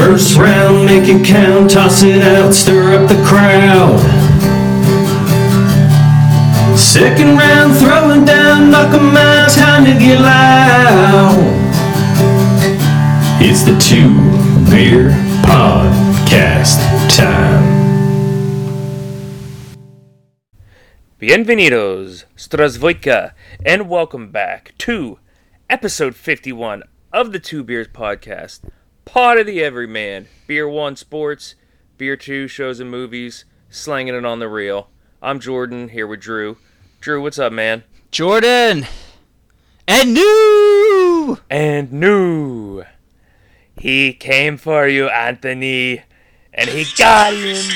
First round, make it count, toss it out, stir up the crowd. Second round, throwing down, knock 'em out, time to get loud. It's the Two Beer Podcast time. Bienvenidos, Strasvoika, and welcome back to episode 51 of the Two Beers Podcast. Pod of the Everyman. Beer 1 Sports, Beer 2 Shows and Movies, slanging it on the reel. I'm Jordan, here with Drew. Drew, what's up, man? Jordan and new. And new. He came for you, Anthony, and he got him.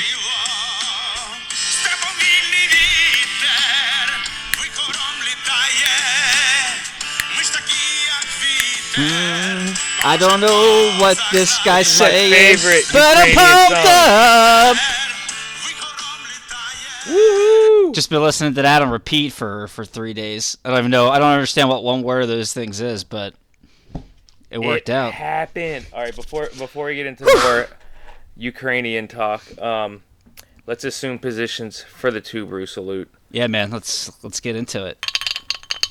I don't know what this guy's saying, favorite but I'm Ukrainian pumped song. up. Woo! Just been listening to that on repeat for for three days. I don't even know. I don't understand what one word of those things is, but it worked it out. Happened. All right, before before we get into more Ukrainian talk, um, let's assume positions for the two brew salute. Yeah, man. Let's let's get into it.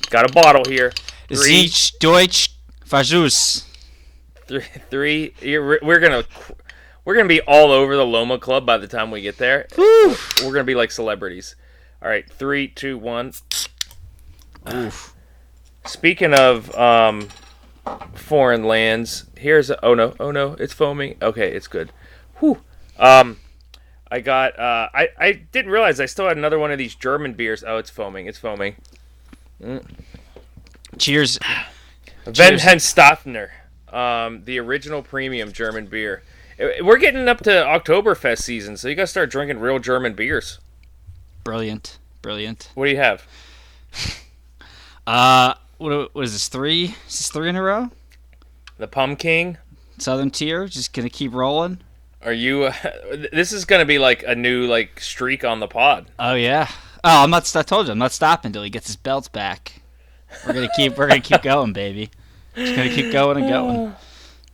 Got a bottle here. Three, Deutsch Versus. Three, three. You're, we're gonna we're gonna be all over the Loma Club by the time we get there. Whew. We're gonna be like celebrities. All right, three, two, one. Oof. Speaking of um, foreign lands, here's a, oh no, oh no, it's foaming. Okay, it's good. Whew. Um, I got uh, I I didn't realize I still had another one of these German beers. Oh, it's foaming. It's foaming. Cheers. Van Cheers. Um, the original premium German beer. Uh, We're getting up to Oktoberfest season, so you gotta start drinking real German beers. Brilliant. Brilliant. What do you have? Uh, what, is this? Three? Is this three in a row? The Pumpkin. Southern tier. Just gonna keep rolling. Are you? Uh, this is gonna be like a new like streak on the pod. Oh yeah. Oh, I'm not. I told you, I'm not stopping until he gets his belts back. We're gonna keep. we're gonna keep going, baby. Just gonna keep going and going.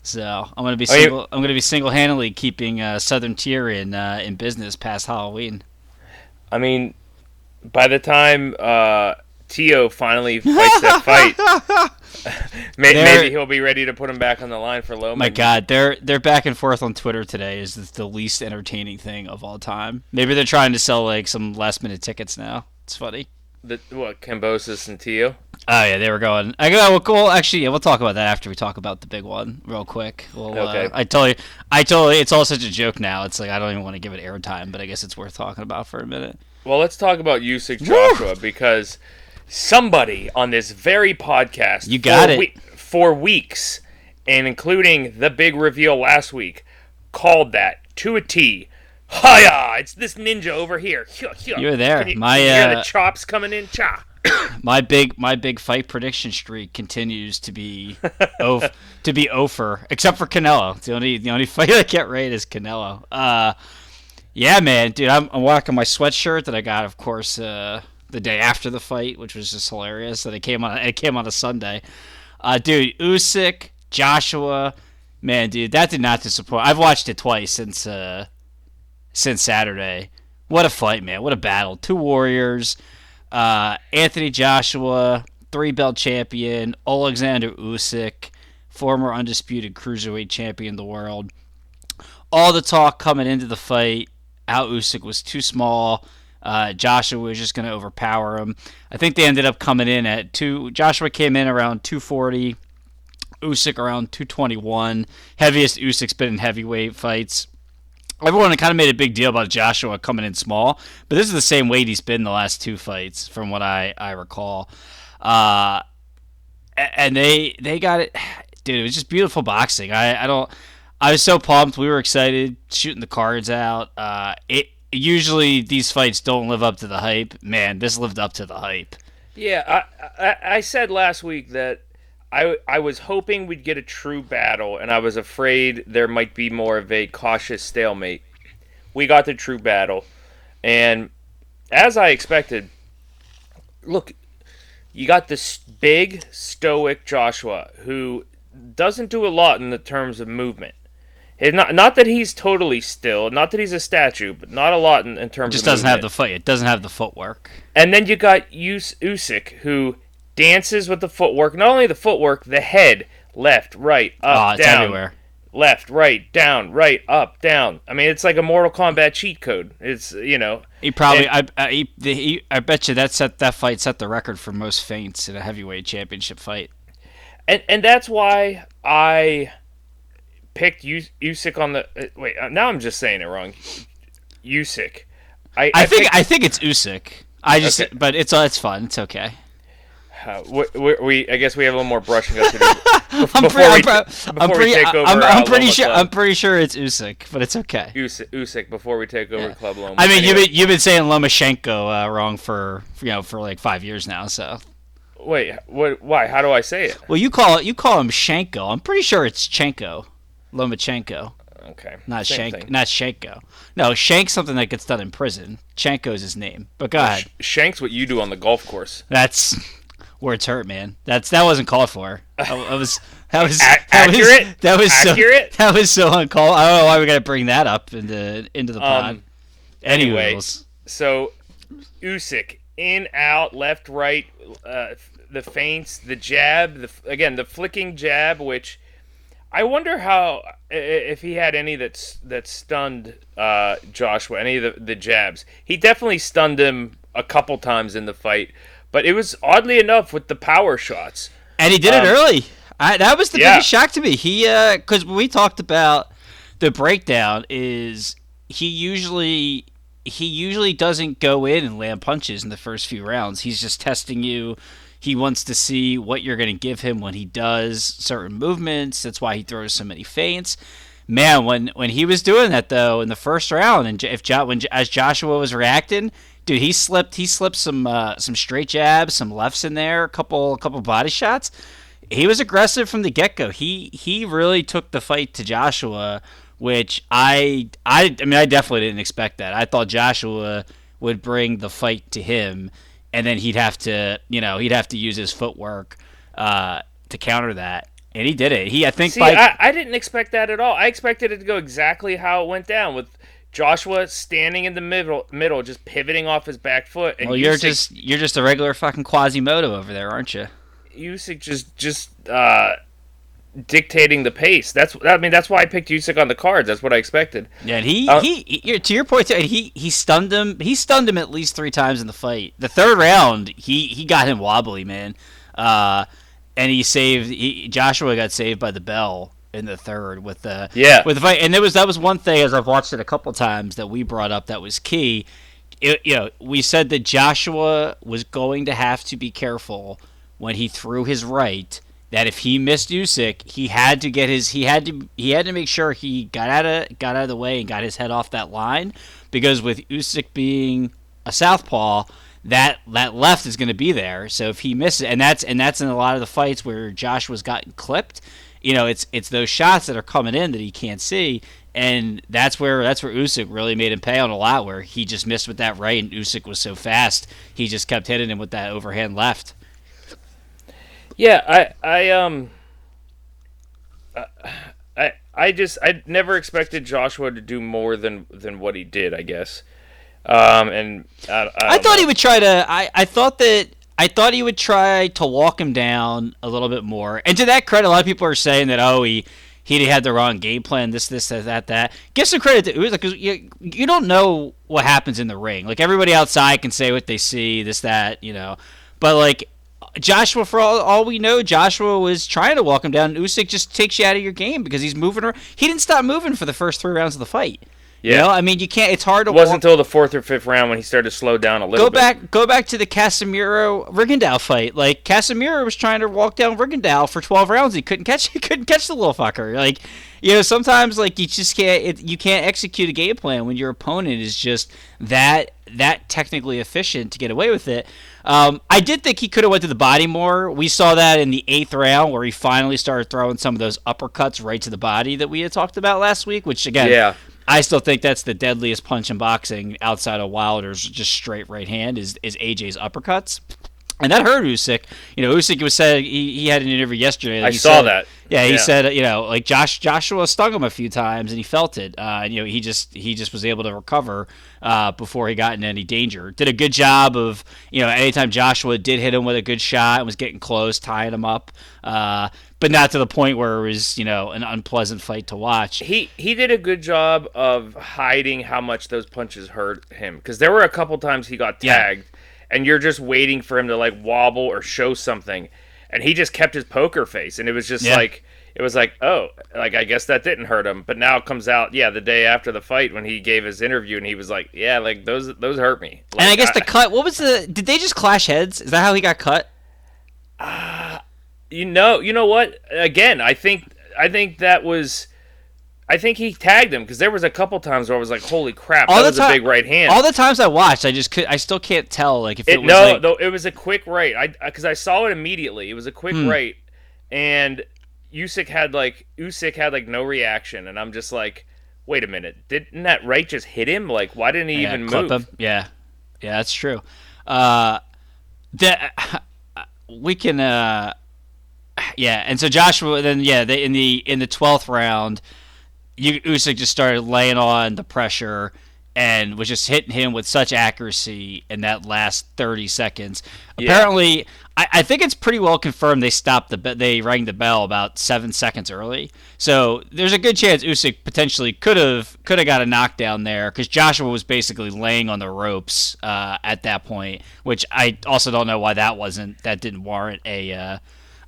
So I'm gonna be Are you- single. I'm gonna be single-handedly keeping uh, Southern Tier in uh, in business past Halloween. I mean, by the time uh, Teo finally fights that fight, may- maybe he'll be ready to put him back on the line for Loman. My God, their their back and forth on Twitter today is the- the least entertaining thing of all time. Maybe they're trying to sell like some last-minute tickets now. It's funny. The, what Kambosos and Teo? Oh yeah, they were going. I go. Well, cool. Actually, yeah, we'll talk about that after we talk about the big one, real quick. Well, Okay. uh, I you, I totally. It's all such a joke now. It's like I don't even want to give it airtime, but I guess it's worth talking about for a minute. Well, let's talk about Usyk Joshua because somebody on this very podcast, You got for it. we- for weeks, and including the big reveal last week, called that to a T. Hiya! It's this ninja over here. Hyah, hyah. You were there. Can you, My, can you hear the uh, chops coming in. Cha. My big, my big fight prediction streak continues to be, o- to be over, except for Canelo. It's the only, the only fight I get right is Canelo. Uh, yeah, man, dude, I'm, I'm walking my sweatshirt that I got, of course, uh, the day after the fight, which was just hilarious. That it came on, it came on a Sunday. Uh, dude, Usyk, Joshua, man, dude, that did not disappoint. I've watched it twice since, uh, since Saturday. What a fight, man! What a battle. Two warriors. Uh, Anthony Joshua, three belt champion. Alexander Usyk, former undisputed cruiserweight champion of the world. All the talk coming into the fight, out Usyk was too small. Uh, Joshua was just going to overpower him. I think they ended up coming in at two. Joshua came in around 240. Usyk around 221. Heaviest Usyk's been in heavyweight fights everyone kind of made a big deal about Joshua coming in small, but this is the same weight he's been the last two fights, from what I I recall. Uh, and they they got it, dude. It was just beautiful boxing. I I don't. I was so pumped. We were excited shooting the cards out. Uh, it usually these fights don't live up to the hype. Man, this lived up to the hype. Yeah, I, I I said last week that I I was hoping we'd get a true battle, and I was afraid there might be more of a cautious stalemate. We got the true battle, and as I expected, look, you got this big stoic Joshua who doesn't do a lot in the terms of movement. It not not that he's totally still, not that he's a statue, but not a lot in, in terms. Just of doesn't have the movement. foot. It doesn't have the footwork. And then you got Us- Usyk who dances with the footwork. Not only the footwork, the head, left, right, Oh, up, it's down, everywhere. left, right, down, right, up, down. I mean, it's like a Mortal Kombat cheat code. It's you know, He probably. And- I. I, he, he, I bet you that set that fight set the record for most feints in a heavyweight championship fight. and and that's why I picked Us- Usyk on the. Uh, wait, uh, now I'm just saying it wrong. Usyk. I, I, think. picked- I think it's Usyk. I just. Okay. But it's. Uh, it's fun. It's okay. Uh, we, we, we I guess we have a little more brushing up to do. I'm, Before pre- I'm, we- pre- before I'm, pretty, I'm, over, I'm, uh, pretty sure. Club. I'm pretty sure it's Usyk, but it's okay. Usyk, Usyk before we take over Club Loma. I mean, you've been you've been saying Lomachenko uh, wrong for you know for like five years now. So wait, what? Why? How do I say it? well, you call it you call him Shenko. I'm pretty sure it's Chenko, Lomachenko, Okay, not same Shank, thing. not Shenko. No, Shank's something that gets done in prison. Chenko's his name. But go ahead. Shank's what you do on the golf course. That's words hurt, man. That's that wasn't called for. That, that was that was A- that was- accurate? that was Accurate? so that was so uncalled. I don't know why we got to bring that up into into the pod. Um, anyway. Anyways, So, Usyk in, out, left, right, uh, the feints, the jab, the again the flicking jab, which I wonder how if he had any that's that stunned uh, Joshua, any of the, the jabs. He definitely stunned him a couple times in the fight, but it was oddly enough with the power shots. and he did um, it early. I, that was the yeah. biggest shock to me. He because when we talked about the breakdown is he usually he usually doesn't go in and land punches in the first few rounds. He's just testing you. He wants to see what you're going to give him when he does certain movements. That's why he throws so many feints. Man, when when he was doing that though in the first round, and if jo- when as Joshua was reacting, dude, he slipped he slipped some uh, some straight jabs, some lefts in there, a couple a couple body shots. He was aggressive from the get go. He he really took the fight to Joshua, which I I I mean I definitely didn't expect that. I thought Joshua would bring the fight to him, and then he'd have to you know he'd have to use his footwork uh, to counter that, and he did it. He I think See, by I, I didn't expect that at all. I expected it to go exactly how it went down with Joshua standing in the middle, middle, just pivoting off his back foot. And well you're Usyk- just you're just a regular fucking Quasimodo over there, aren't you? Usyk just just uh, dictating the pace. That's I mean that's why I picked Usyk on the cards. That's what I expected. Yeah, and he, Uh, he, he to your point, he he stunned him. He stunned him at least three times in the fight. The third round, he he got him wobbly, man. Uh, and he saved. He, Joshua got saved by the bell in the third with the Yeah. with the fight. And there was that was one thing as I've watched it a couple times that we brought up that was key. It, you know, we said that Joshua was going to have to be careful when he threw his right. That if he missed Usyk, he had to get his he had to he had to make sure he got out of got out of the way and got his head off that line because with Usyk being a southpaw, that that left is going to be there. So if he misses, and that's and that's in a lot of the fights where Joshua's gotten clipped, you know, it's it's those shots that are coming in that he can't see, and that's where that's where Usyk really made him pay on a lot, where he just missed with that right, and Usyk was so fast, he just kept hitting him with that overhand left. Yeah, I I um I I just I never expected Joshua to do more than than what he did. I guess. Um, and I, I, I thought he would try to. I, I thought that I thought he would try to walk him down a little bit more. And to that credit, a lot of people are saying that oh he he had the wrong game plan. This this that that that. Give some credit to Usyk because you you don't know what happens in the ring. Like everybody outside can say what they see, this that you know, but like. Joshua, for all, all we know, Joshua was trying to walk him down. And Usyk just takes you out of your game because he's moving. Around. He didn't stop moving for the first three rounds of the fight. You Yeah. know, I mean, you can't. It's hard to It wasn't walk- until the fourth or fifth round when he started to slow down a little go bit. back go back to the Casimero Rigondeaux fight. Like Casimero was trying to walk down Rigondeaux for 12 rounds. He couldn't catch he couldn't catch the little fucker. Like you know, sometimes like you just can't it, you can't execute a game plan when your opponent is just that that technically efficient to get away with it. Um, I did think he could have went to the body more. We saw that in the eighth round where he finally started throwing some of those uppercuts right to the body that we had talked about last week. Which again, Yeah. I still think that's the deadliest punch in boxing outside of Wilder's just straight right hand is is AJ's uppercuts. And that hurt Usyk. You know, Usyk was said he, he had an interview yesterday. that I he saw said- that. Yeah, he Yeah. said you know like Josh Joshua stung him a few times and he felt it. Uh, and, you know he just he just was able to recover uh, before he got in any danger. Did a good job of you know anytime Joshua did hit him with a good shot and was getting close, tying him up, uh, but not to the point where it was you know an unpleasant fight to watch. He he did a good job of hiding how much those punches hurt him because there were a couple times he got Yeah. tagged, and you're just waiting for him to like wobble or show something, and he just kept his poker face, and it was just Yeah. like it was like oh like I guess that didn't hurt him, but now it comes out yeah the day after the fight when he gave his interview and he was like yeah like those those hurt me. And I Like, guess the cut. What was the? Did they just clash heads? Is that how he got cut? Uh, You know, you know what? Again, I think I think that was I think he tagged him because there was a couple times where I was like, "Holy crap, All that the was a big right hand." All the times I watched, I just could. I still can't tell. Like if it, it, was no, like, though it was a quick right. I because I saw it immediately. It was a quick Hmm. right, and Usyk had like Usyk had like no reaction, and I'm just like, "Wait a minute, didn't that right just hit him? Like, why didn't he yeah, even move?" him. Yeah, yeah, that's true. Uh, the we can. Uh, yeah, and so Joshua then yeah they, in the in the twelfth round, you, Usyk just started laying on the pressure and was just hitting him with such accuracy in that last 30 seconds. Apparently, I, I think it's pretty well confirmed they stopped the be- they rang the bell about seven seconds early. So there's a good chance Usyk potentially could have could have got a knockdown there because Joshua was basically laying on the ropes uh, at that point, which I also don't know why that wasn't that didn't warrant a. Uh,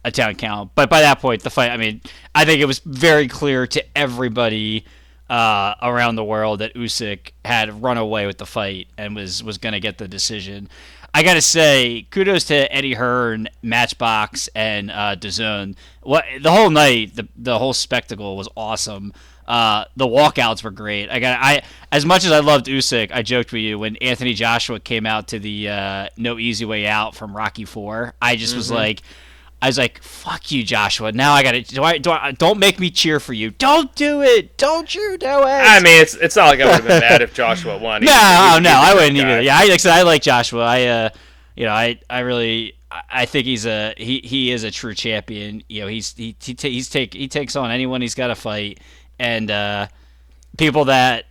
a town count. But by that point, the fight, I mean, I think it was very clear to everybody uh, around the world that Usyk had run away with the fight and was, was going to get the decision. I got to say, kudos to Eddie Hearn, Matchroom, and uh, DAZN. What the whole night, the the whole spectacle was awesome. Uh, the walkouts were great. I got I as much as I loved Usyk, I joked with you when Anthony Joshua came out to the uh, No Easy Way Out from Rocky Four. I just was like, I was like, "Fuck you, Joshua." Now I got to do I, do I don't make me cheer for you. Don't do it. Don't you do it. I mean, it's it's not like I would have been mad if Joshua won. No, he- no, I wouldn't guy. either. Yeah, I, like I said, I like Joshua. I, uh, you know, I, I really, I- I think he's a he, he is a true champion. You know, he's he, he ta- he's take he takes on anyone he's got to fight, and uh, people that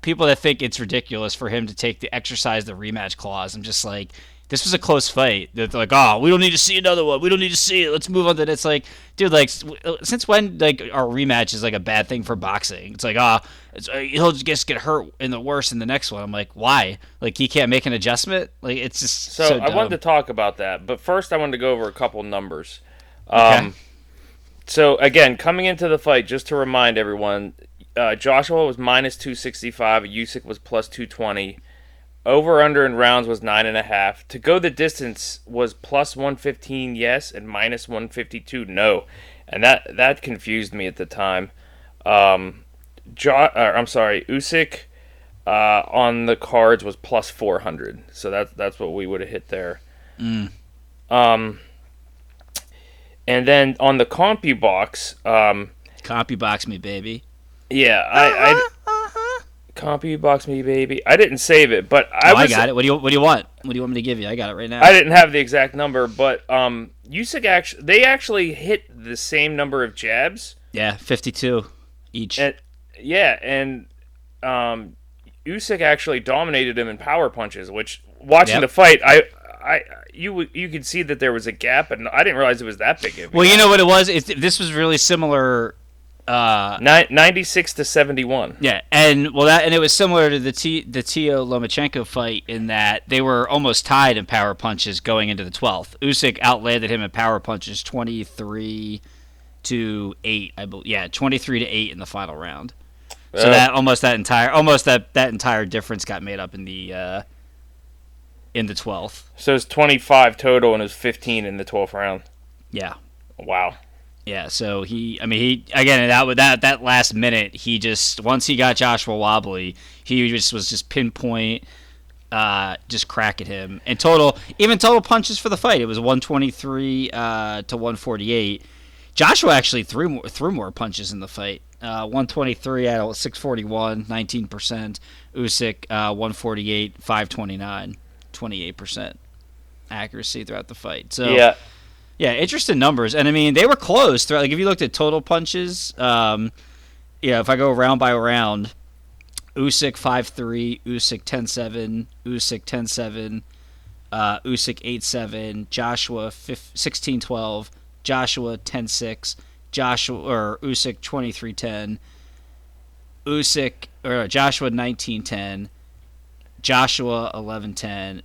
people that think it's ridiculous for him to take the exercise the rematch clause. I'm just like. This was a close fight. They're like, oh, we don't need to see another one. We don't need to see it. Let's move on to It's like, dude, like, since when, like, our rematch is like a bad thing for boxing? It's like, ah, it's, uh, he'll just get hurt in the worst in the next one. I'm like, why? Like, he can't make an adjustment? Like, it's just So, so, I wanted to talk about that, but first I wanted to go over a couple numbers. Um, Okay. So again, coming into the fight, just to remind everyone, uh, Joshua was minus two sixty five, Usyk was plus two twenty. Over under in rounds was nine and a half. To go the distance was plus one fifteen, yes, and minus one fifty two, no, and that that confused me at the time. Um, jo- uh, I'm sorry, Usyk uh, on the cards was plus four hundred, so that's that's what we would have hit there. Um, and then on the CompuBox, um, Copy box me, baby. yeah, I, I CompuBox me baby. I didn't save it, but I Oh, I got it. What do you What do you want? What do you want me to give you? I got it right now. I didn't have the exact number, but um, Usyk actually they actually hit the same number of jabs. yeah, 52 each. And yeah, and um, Usyk actually dominated him in power punches. Which watching Yep. the fight, I, I, you you could see that there was a gap, and I didn't realize it was that big. well, you know what it was? It, this was really similar. Uh, Ni- 96 to 71. Yeah, and well, that and it was similar to the T, the Teo Lomachenko fight in that they were almost tied in power punches going into the twelfth. Usyk outlanded him in power punches, twenty three to eight. I believe, yeah, twenty three to eight in the final round. So Uh, that almost that entire almost that that entire difference got made up in the uh, in the twelfth. So it's 25 total, and it was 15 in the 12th round. Yeah, Wow. Yeah, so he, I mean, he again that that that last minute, he just once he got Joshua Wobbly, he just was just pinpoint, uh, just cracking him. And total, even total punches for the fight, it was 123 uh, to 148. Joshua actually threw more threw more punches in the fight. Uh, 123 at 641, 19 percent. Usyk uh, 148, 529, 28 percent. accuracy throughout the fight. So Yeah. Yeah, interesting numbers, and I mean they were close. Throughout, like if you looked at total punches, um, yeah, if I go round by round, Usyk five three, Usyk 10-7, Usyk 10-7, uh, Usyk 8-7, Joshua 16-12, Joshua 10-6, Joshua or Usyk 23-10, Usyk or Joshua 19-10, Joshua 11-10,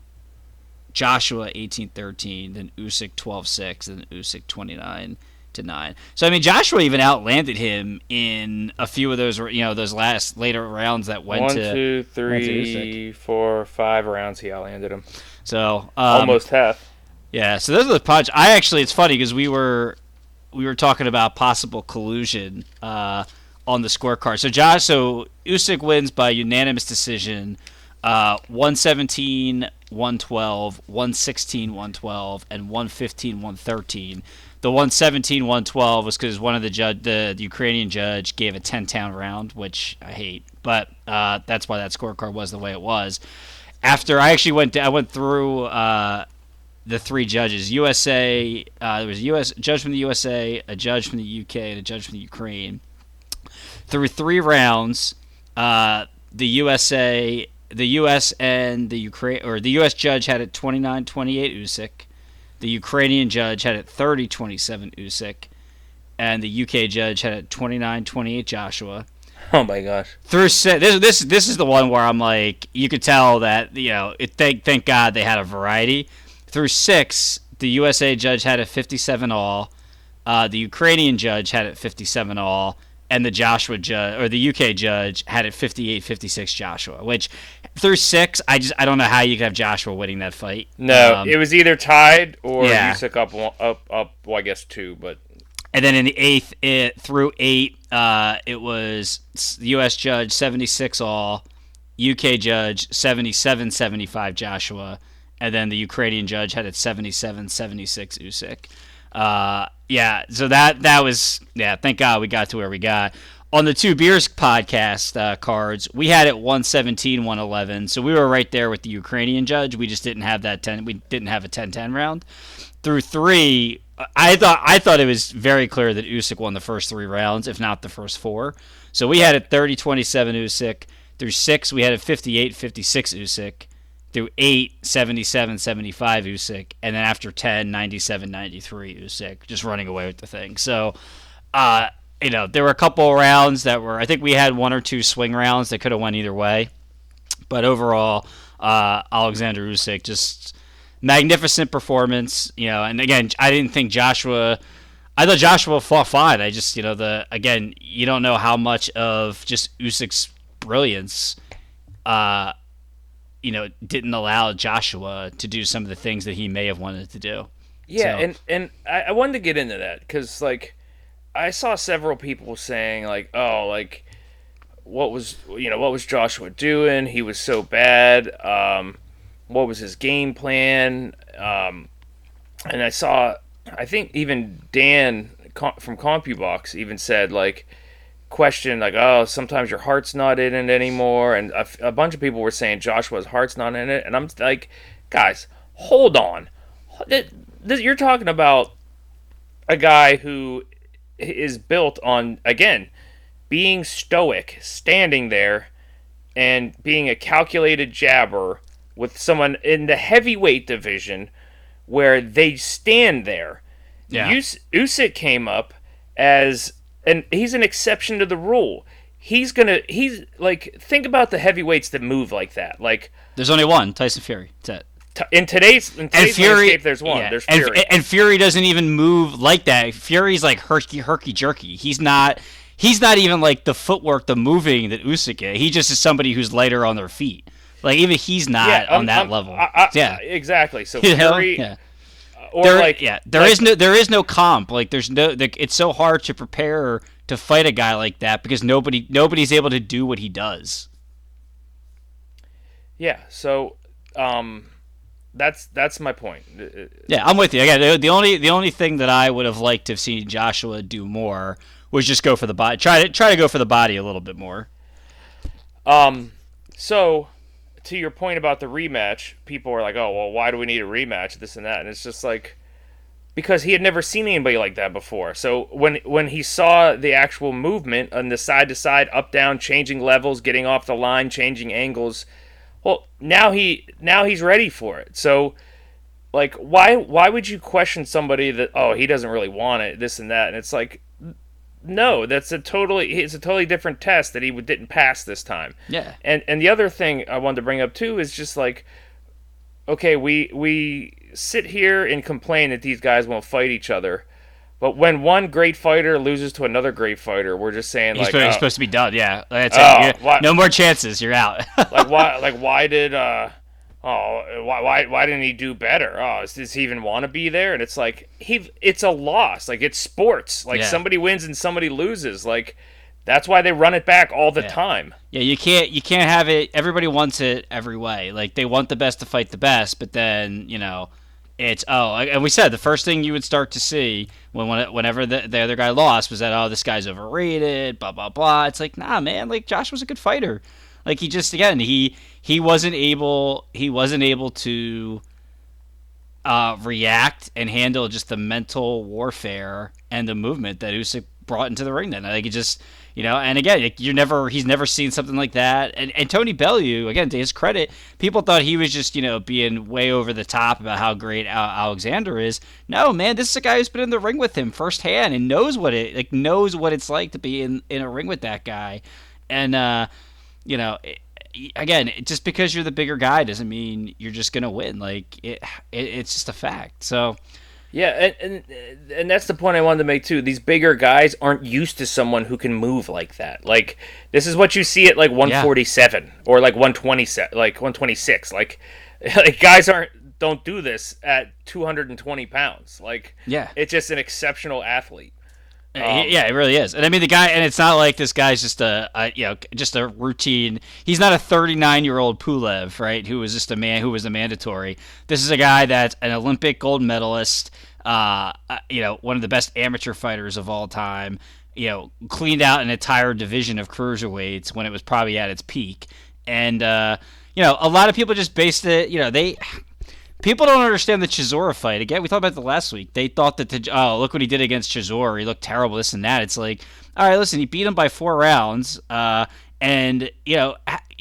Joshua 18-13, then Usyk 12-6, then Usyk 29 to 9. So I mean Joshua even outlanded him in a few of those you know those last later rounds that went One, to two, went to three, four, five rounds. He outlanded him. so um, Almost half. Yeah, so those are the punch. I actually, it's funny because we were we were talking about possible collusion uh, on the scorecard. So Josh, so Usyk wins by unanimous decision, uh, 117, 112, 116, 112, and 115, 113. The 117, 112 was because one of the judge, the, the Ukrainian judge, gave a 10 town round, which I hate, but uh, that's why that scorecard was the way it was. After I actually went, I went through. Uh, the three judges. USA, uh, there was a US judge from the USA, a judge from the UK, and a judge from the Ukraine. Through three rounds, uh, the USA, the US and the Ukraine, or the US judge had it 29-28 Usyk. The Ukrainian judge had it 30-27 Usyk, and the UK judge had it 29-28 Joshua. Oh my gosh. through this this this is the one where I'm like you could tell that you know it, thank thank God they had a variety. Through six the USA judge had a 57 all. Uh, the Ukrainian judge had it 57 all and the Joshua judge or the UK judge had it 58 56 Joshua which through six I just I don't know how you could have Joshua winning that fight No, Um, it was either tied or yeah. Usyk up, up, up. Well, I guess two, but And then in the eighth, it through eight, uh, it was the U.S. judge 76 all, UK judge 77 75 Joshua, and then the Ukrainian judge had it 77 76 Usyk. Uh, yeah, so that that was yeah. Thank God we got to where we got. On the two beers podcast uh, cards, we had it 117, 111. So we were right there with the Ukrainian judge. We just didn't have that 10. We didn't have a 10-10 round. Through three, I thought I thought it was very clear that Usyk won the first three rounds, if not the first four. So we had it 30-27 Usyk. Through six, we had it 58-56 Usyk. Through eight, 77-75 Usyk, and then after 10, 97-93 Usyk, just running away with the thing. So, uh, you know, there were a couple rounds that were. I think we had one or two swing rounds that could have went either way, but overall, uh, Alexander Usyk just magnificent performance. You know, and again, I didn't think Joshua. I thought Joshua fought fine. I just, you know, the again, you don't know how much of just Usyk's brilliance, uh, you know, didn't allow Joshua to do some of the things that he may have wanted to do. Yeah, So- and and I, I wanted to get into that because like I saw several people saying like, oh, like what was you know what was Joshua doing? He was so bad. Um, what was his game plan? Um, and I saw, I think even Dan from CompuBox even said like question like oh sometimes your heart's not in it anymore. And a, a bunch of people were saying joshua's heart's not in it. And i'm like guys hold on. You're talking about a guy who is built on again being stoic standing there and being a calculated jabber with someone in the heavyweight division where they stand there. Yeah. Us- Usyk came up as and he's an exception to the rule. He's gonna he's like think about the heavyweights that move like that. Like There's only one, Tyson Fury. That's it. in today's in And today's Fury, landscape, there's one. yeah, There's and, Fury. and Fury doesn't even move like that. Fury's like herky, herky jerky. He's not. He's not even like the footwork, the moving that Usyk is. He just is somebody who's lighter on their feet. Like even he's not yeah, on I'm- that I'm- level. I- I- yeah, exactly. So you? Fury, yeah. Or There, like yeah, there like, is no there is no comp. Like there's no like, it's so hard to prepare to fight a guy like that because nobody nobody's able to do what he does. yeah. So um, that's that's my point. Uh, Yeah, I'm with you. Again, the- the only the only thing that I would have liked to have seen Joshua do more was just go for the body. Try to try to go for the body a little bit more. Um, so to your point about the rematch, people were like, "Oh, well, why do we need a rematch? This and that." And it's just like because he had never seen anybody like that before. So when when he saw the actual movement on the side to side, up down, changing levels, getting off the line, changing angles, well, now he now he's ready for it. So like why why would you question somebody that oh, he doesn't really want it, this and that? And it's like no, that's a totally it's a totally different test that he didn't pass this time. Yeah. And and the other thing I wanted to bring up too is just like okay, we we sit here and complain that these guys won't fight each other. But when one great fighter loses to another great fighter, we're just saying He's, like, supposed, he's oh, supposed to be done. Yeah, that's Oh, it. No more chances. You're out. like why like why did uh oh why why why didn't he do better? Oh, does he even want to be there? And it's like he it's a loss. Like it's sports. Like Yeah. somebody wins and somebody loses. Like that's why they run it back all the Yeah. time. yeah, you can't. You can't have it. Everybody wants it every way. Like they want the best to fight the best, but then you know. It's oh, and we said the first thing you would start to see when when- whenever the, the other guy lost was that oh this guy's overrated, blah blah blah. It's like nah, man. Like Josh was a good fighter. Like he just again he he wasn't able he wasn't able to uh, react and handle just the mental warfare and the movement that Usyk brought into the ring. Then like it just you know, and again, you're never he's never seen something like that. And and Tony Bellew, again to his credit, people thought he was just you know being way over the top about how great Alexander is. No, man, this is a guy who's been in the ring with him firsthand and knows what it like knows what it's like to be in in a ring with that guy, and uh, you know. It, Again, just because you're the bigger guy doesn't mean you're just gonna win. Like it, it it's just a fact. So, Yeah, and, and uh, and that's the point I wanted to make too. These bigger guys aren't used to someone who can move like that. Like this is what you see at like 147 or like 127, like 126. Like like guys aren't don't do this at 220 pounds. Like Yeah. it's just an exceptional athlete. Uh, yeah, it really is. And I mean, the guy, and it's not like this guy's just a, a you know, just a routine. He's not a 39 year old Pulev, right? Who was just a man who was a mandatory. This is a guy that's an Olympic gold medalist. Uh, uh, you know, one of the best amateur fighters of all time. You know, cleaned out an entire division of cruiserweights when it was probably at its peak. And uh, you know, a lot of people just based it. You know, they People don't understand the Chisora fight. Again, we talked about the last week. They thought that the oh look what he did against Chisora. He looked terrible. This and that. It's like all right, listen. He beat him by four rounds, uh, and you know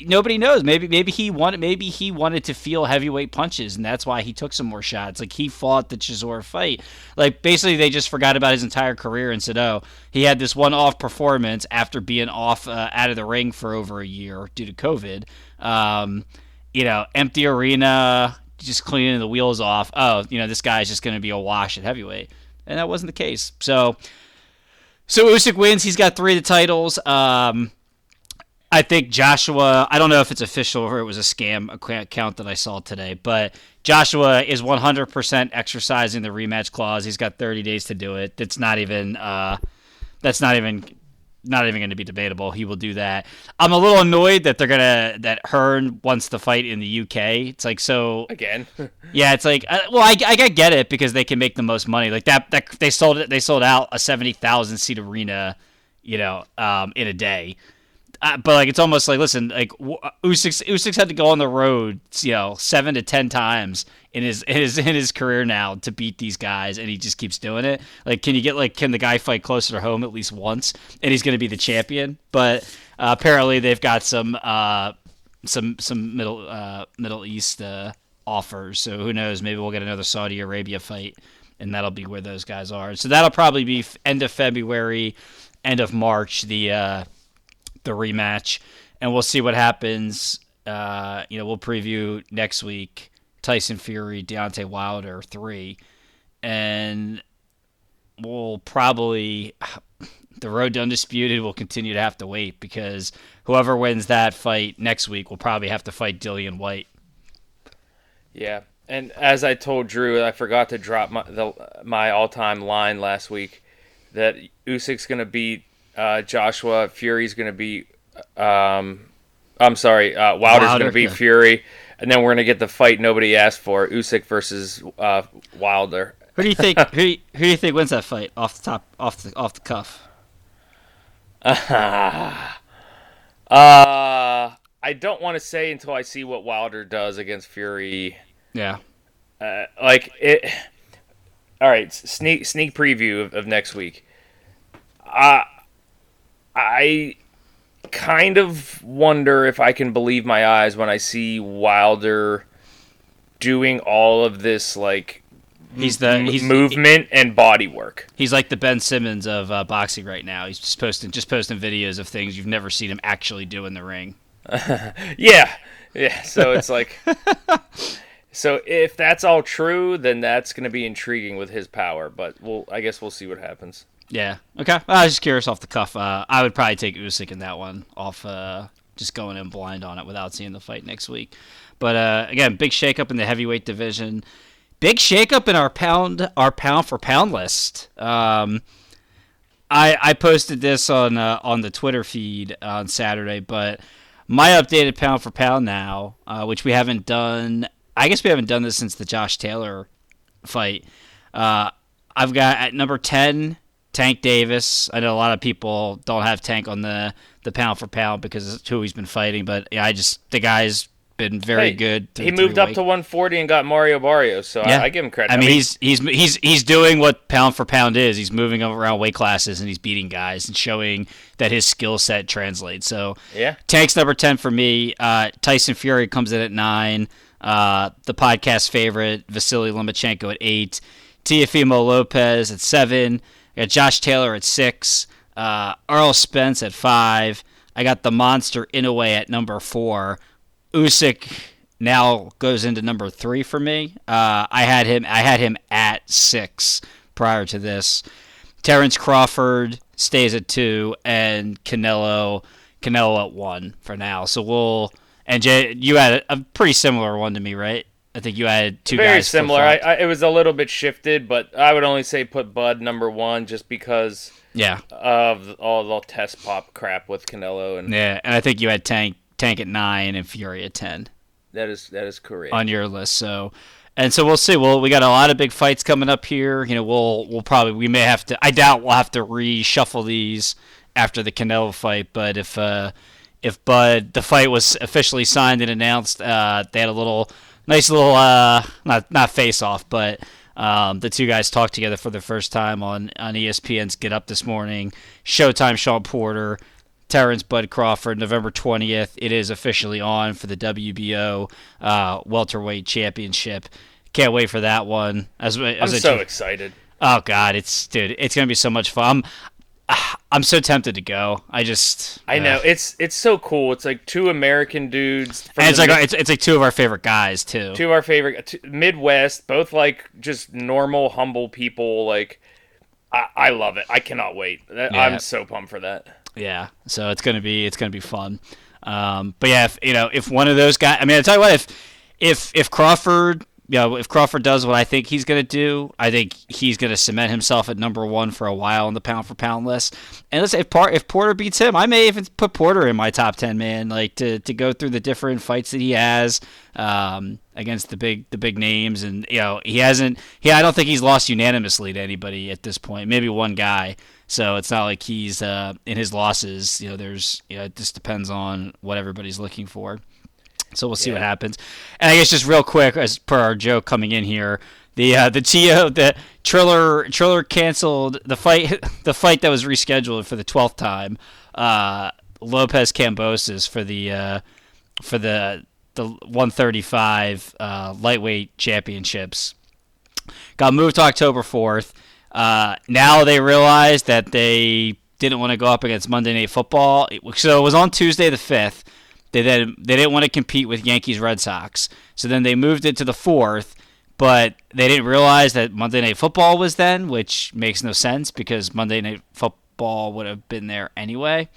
nobody knows. Maybe maybe he wanted maybe he wanted to feel heavyweight punches, and that's why he took some more shots. Like he fought the Chisora fight. Like basically they just forgot about his entire career and said, oh, he had this one off performance after being off uh, out of the ring for over a year due to COVID. Um, you know, empty arena, just cleaning the wheels off. Oh, you know, this guy's just going to be a wash at heavyweight, and that wasn't the case. So, so Usyk wins. He's got three of the titles. Um, I think Joshua. I don't know if it's official or it was a scam account that I saw today, but Joshua is 100% exercising the rematch clause. He's got 30 days to do it. That's not even. Uh, that's not even not even going to be debatable. He will do that. I'm a little annoyed that they're gonna that Hearn wants to fight in the UK. It's like so. Again, Yeah, it's like uh, well, I, I get it because they can make the most money. Like that, that they sold it. They sold out a seventy thousand seat arena, you know, um, in a day. Uh, but like it's almost like listen, like w- Usyk's, Usyk's had to go on the road, you know, seven to ten times in his in his in his career now to beat these guys, and he just keeps doing it. Like, can you get like can the guy fight closer to home at least once, and he's going to be the champion? But uh, apparently they've got some uh, some some middle uh, Middle East uh, offers, so who knows? Maybe we'll get another Saudi Arabia fight, and that'll be where those guys are. So that'll probably be end of February, end of March. The uh, the rematch, and we'll see what happens. Uh, you know, we'll preview next week Tyson Fury, Deontay Wilder three, and we'll probably the road to undisputed will continue to have to wait because whoever wins that fight next week will probably have to fight Dillian Whyte. yeah. And as I told Drew, I forgot to drop my the, my all time line last week that Usyk's gonna beat uh, Joshua, Fury's gonna be, Um, I'm sorry, uh, Wilder's Wilder, gonna beat yeah. Fury, and then we're gonna get the fight nobody asked for: Usyk versus uh, Wilder. Who do you think? who, who do you think wins that fight off the top, off the off the cuff? Uh, I I don't want to say until I see what Wilder does against Fury. Yeah. Uh, like it. All right, sneak sneak preview of, of next week. Uh, I kind of wonder if I can believe my eyes when I see Wilder doing all of this like He's the he's movement and body work. He's like the Ben Simmons of uh, boxing right now. He's just posting just posting videos of things you've never seen him actually do in the ring. Yeah, yeah. So it's like, so if that's all true, then that's going to be intriguing with his power. But we'll, I guess we'll see what happens. Yeah. Okay. I was just curious off the cuff. Uh, I would probably take Usyk in that one off. Uh, just going in blind on it without seeing the fight next week. But uh, again, big shakeup in the heavyweight division. Big shakeup in our pound our pound for pound list. Um, I I posted this on uh, on the Twitter feed on Saturday, but my updated pound for pound now, uh, which we haven't done. I guess we haven't done this since the Josh Taylor fight. Uh, I've got at number ten Tank Davis. I know a lot of people don't have Tank on the the pound for pound because it's who he's been fighting, but yeah, I just the guy's been very Hey, good. He moved up weight- to 140 and got Mario Barrios, so Yeah. I, I give him credit. I mean, he's he's he's he's doing what pound for pound is. He's moving around weight classes and he's beating guys and showing that his skill set translates. So yeah. Tank's number ten for me. Uh, Tyson Fury comes in at nine. Uh, the podcast favorite Vasily Lomachenko at eight. Teofimo Lopez at seven. I got Josh Taylor at six. Uh, Errol Spence at five. I got the monster Inoue at number four. Usyk now goes into number three for me. Uh, I had him. I had him at six prior to this. Terrence Crawford stays at two, and Canelo Canelo at one for now. So we'll and Jay, you had a pretty similar one to me, right? I think you had two Very guys similar. I. I, it was a little bit shifted, but I would only say put Bud number one just because yeah, of all the test pop crap with Canelo, and yeah, and I think you had Tank Tank at nine and Fury at ten. that is that is correct. on your list. So, and so we'll see. Well, we got a lot of big fights coming up here. You know, we'll we'll probably we may have to. I doubt we'll have to reshuffle these after the Canelo fight. But if uh, if Bud the fight was officially signed and announced, uh, they had a little nice little uh, not not face off, but. Um, the two guys talked together for the first time on, on ESPN's Get Up this morning. Showtime Shawn Porter, Terrence Bud Crawford, November 20th. It is officially on for the WBO uh, welterweight championship. Can't wait for that one. As, I'm as a- so excited. oh god, it's dude, it's gonna be so much fun. I'm, I'm so tempted to go. I just I uh, know it's it's so cool. It's like two American dudes. And it's like mid- it's, it's like two of our favorite guys too. two of our favorite t- Midwest, both like just normal, humble people. Like I, I love it. I cannot wait. Yeah. I'm so pumped for that. Yeah, so it's gonna be it's gonna be fun. Um, but yeah, if, you know, if one of those guys, I mean, I tell you what, if if if Crawford, you know, if Crawford does what I think he's gonna do, I think he's gonna cement himself at number one for a while on the pound for pound list. And let's say if, Par- if Porter beats him, I may even put Porter in my top ten, man. Like to, to go through the different fights that he has um, against the big the big names, and you know, he hasn't. He I don't think he's lost unanimously to anybody at this point. Maybe one guy. So it's not like he's uh, in his losses. You know, there's you know, it just depends on what everybody's looking for. So we'll see what happens. And I guess just real quick, as per our joke coming in here, the uh, the Tio the Triller Triller canceled the fight the fight that was rescheduled for the twelfth time. Uh, Lopez Kambosos for the uh, for the the 135 uh, lightweight championships got moved to October 4th. Uh, now they realize that they didn't want to go up against Monday Night Football. So it was on Tuesday the 5th. They then they didn't want to compete with Yankees Red Sox. So then they moved it to the 4th, but they didn't realize that Monday Night Football was then, which makes no sense because Monday Night Football would have been there anyway.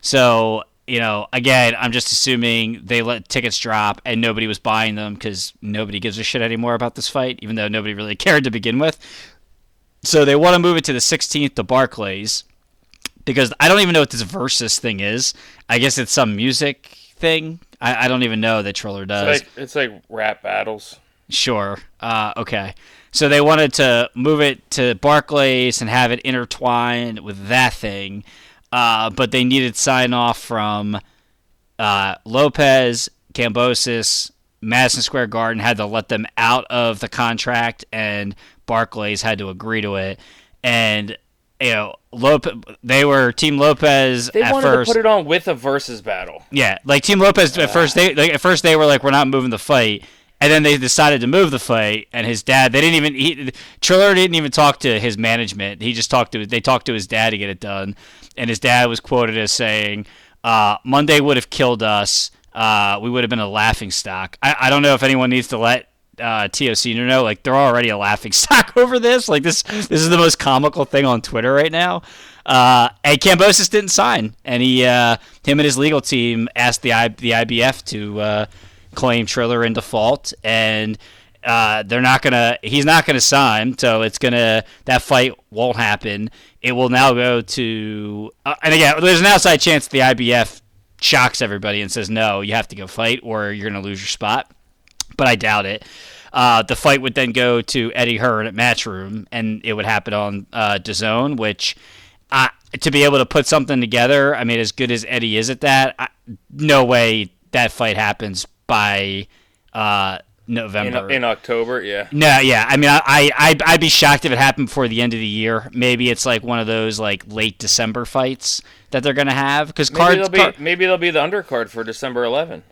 So, you know, again, I'm just assuming they let tickets drop and nobody was buying them because nobody gives a shit anymore about this fight, even though nobody really cared to begin with. So they want to move it to the 16th to Barclays because I don't even know what this versus thing is. I guess it's some music thing. I, I don't even know that Triller does. It's like, it's like rap battles. Sure. Uh, okay. So they wanted to move it to Barclays and have it intertwined with that thing, uh, but they needed sign off from uh, Lopez, Kambosos, Madison Square Garden had to let them out of the contract, and Barclays had to agree to it. And you know, Lopez, they were Team Lopez They at wanted first. to put it on with a versus battle. Yeah, like Team Lopez at first they like, at first they were like we're not moving the fight, and then they decided to move the fight. And his dad, they didn't even he, Triller didn't even talk to his management. He just talked to they talked to his dad to get it done, and his dad was quoted as saying, uh, "Monday would have killed us. Uh, we would have been a laughing stock." I, I don't know if anyone needs to let. Uh, Senior know like they're already a laughing stock over this. Like this, this is the most comical thing on Twitter right now. Uh, and Kambosos didn't sign, and he, uh, him and his legal team asked the I, the IBF to uh, claim Triller in default, and uh, they're not gonna. He's not gonna sign, so it's gonna that fight won't happen. It will now go to, uh, and again, there's an outside chance the IBF shocks everybody and says no, you have to go fight, or you're gonna lose your spot. But I doubt it. Uh, the fight would then go to Eddie Hearn at Matchroom, and it would happen on uh, DAZN, which uh, to be able to put something together, I mean, as good as Eddie is at that, I, no way that fight happens by uh, November. in October, yeah. no, yeah, I mean, I, I, I'd, be shocked if it happened before the end of the year. Maybe it's like one of those like late December fights that they're gonna have because Maybe cards they'll be car- maybe they'll be the undercard for December 11.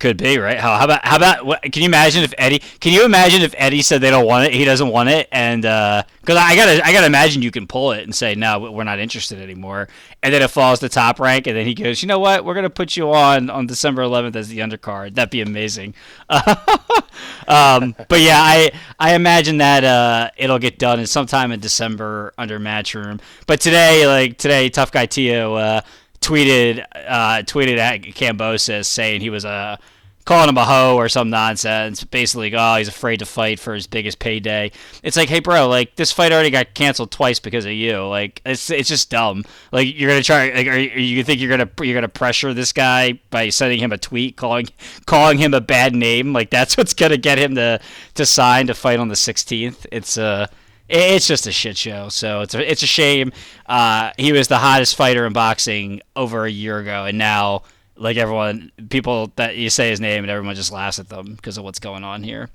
Could be right. How, how about how about what, can you imagine if Eddie? Can you imagine if Eddie said they don't want it, he doesn't want it, and because I gotta I gotta imagine you can pull it and say no, we're not interested anymore, and then it falls to top rank, and then he goes, you know what, we're gonna put you on on December 11th as the undercard. That'd be amazing. um, but yeah, I I imagine that uh, it'll get done in sometime in December under Matchroom. But today, like today, tough guy Teo uh, tweeted uh, tweeted at Kambosos saying he was uh, calling him a hoe or some nonsense. Basically, oh, he's afraid to fight for his biggest payday. It's like, hey, bro, like this fight already got canceled twice because of you. Like, it's it's just dumb. Like, you're gonna try. Like, are you, you think you're gonna you're gonna pressure this guy by sending him a tweet calling calling him a bad name? Like, that's what's gonna get him to to sign to fight on the 16th. It's uh it's just a shit show. So it's a, it's a shame. Uh, he was the hottest fighter in boxing over a year ago, and now like everyone, people that you say his name and everyone just laughs at them because of what's going on here.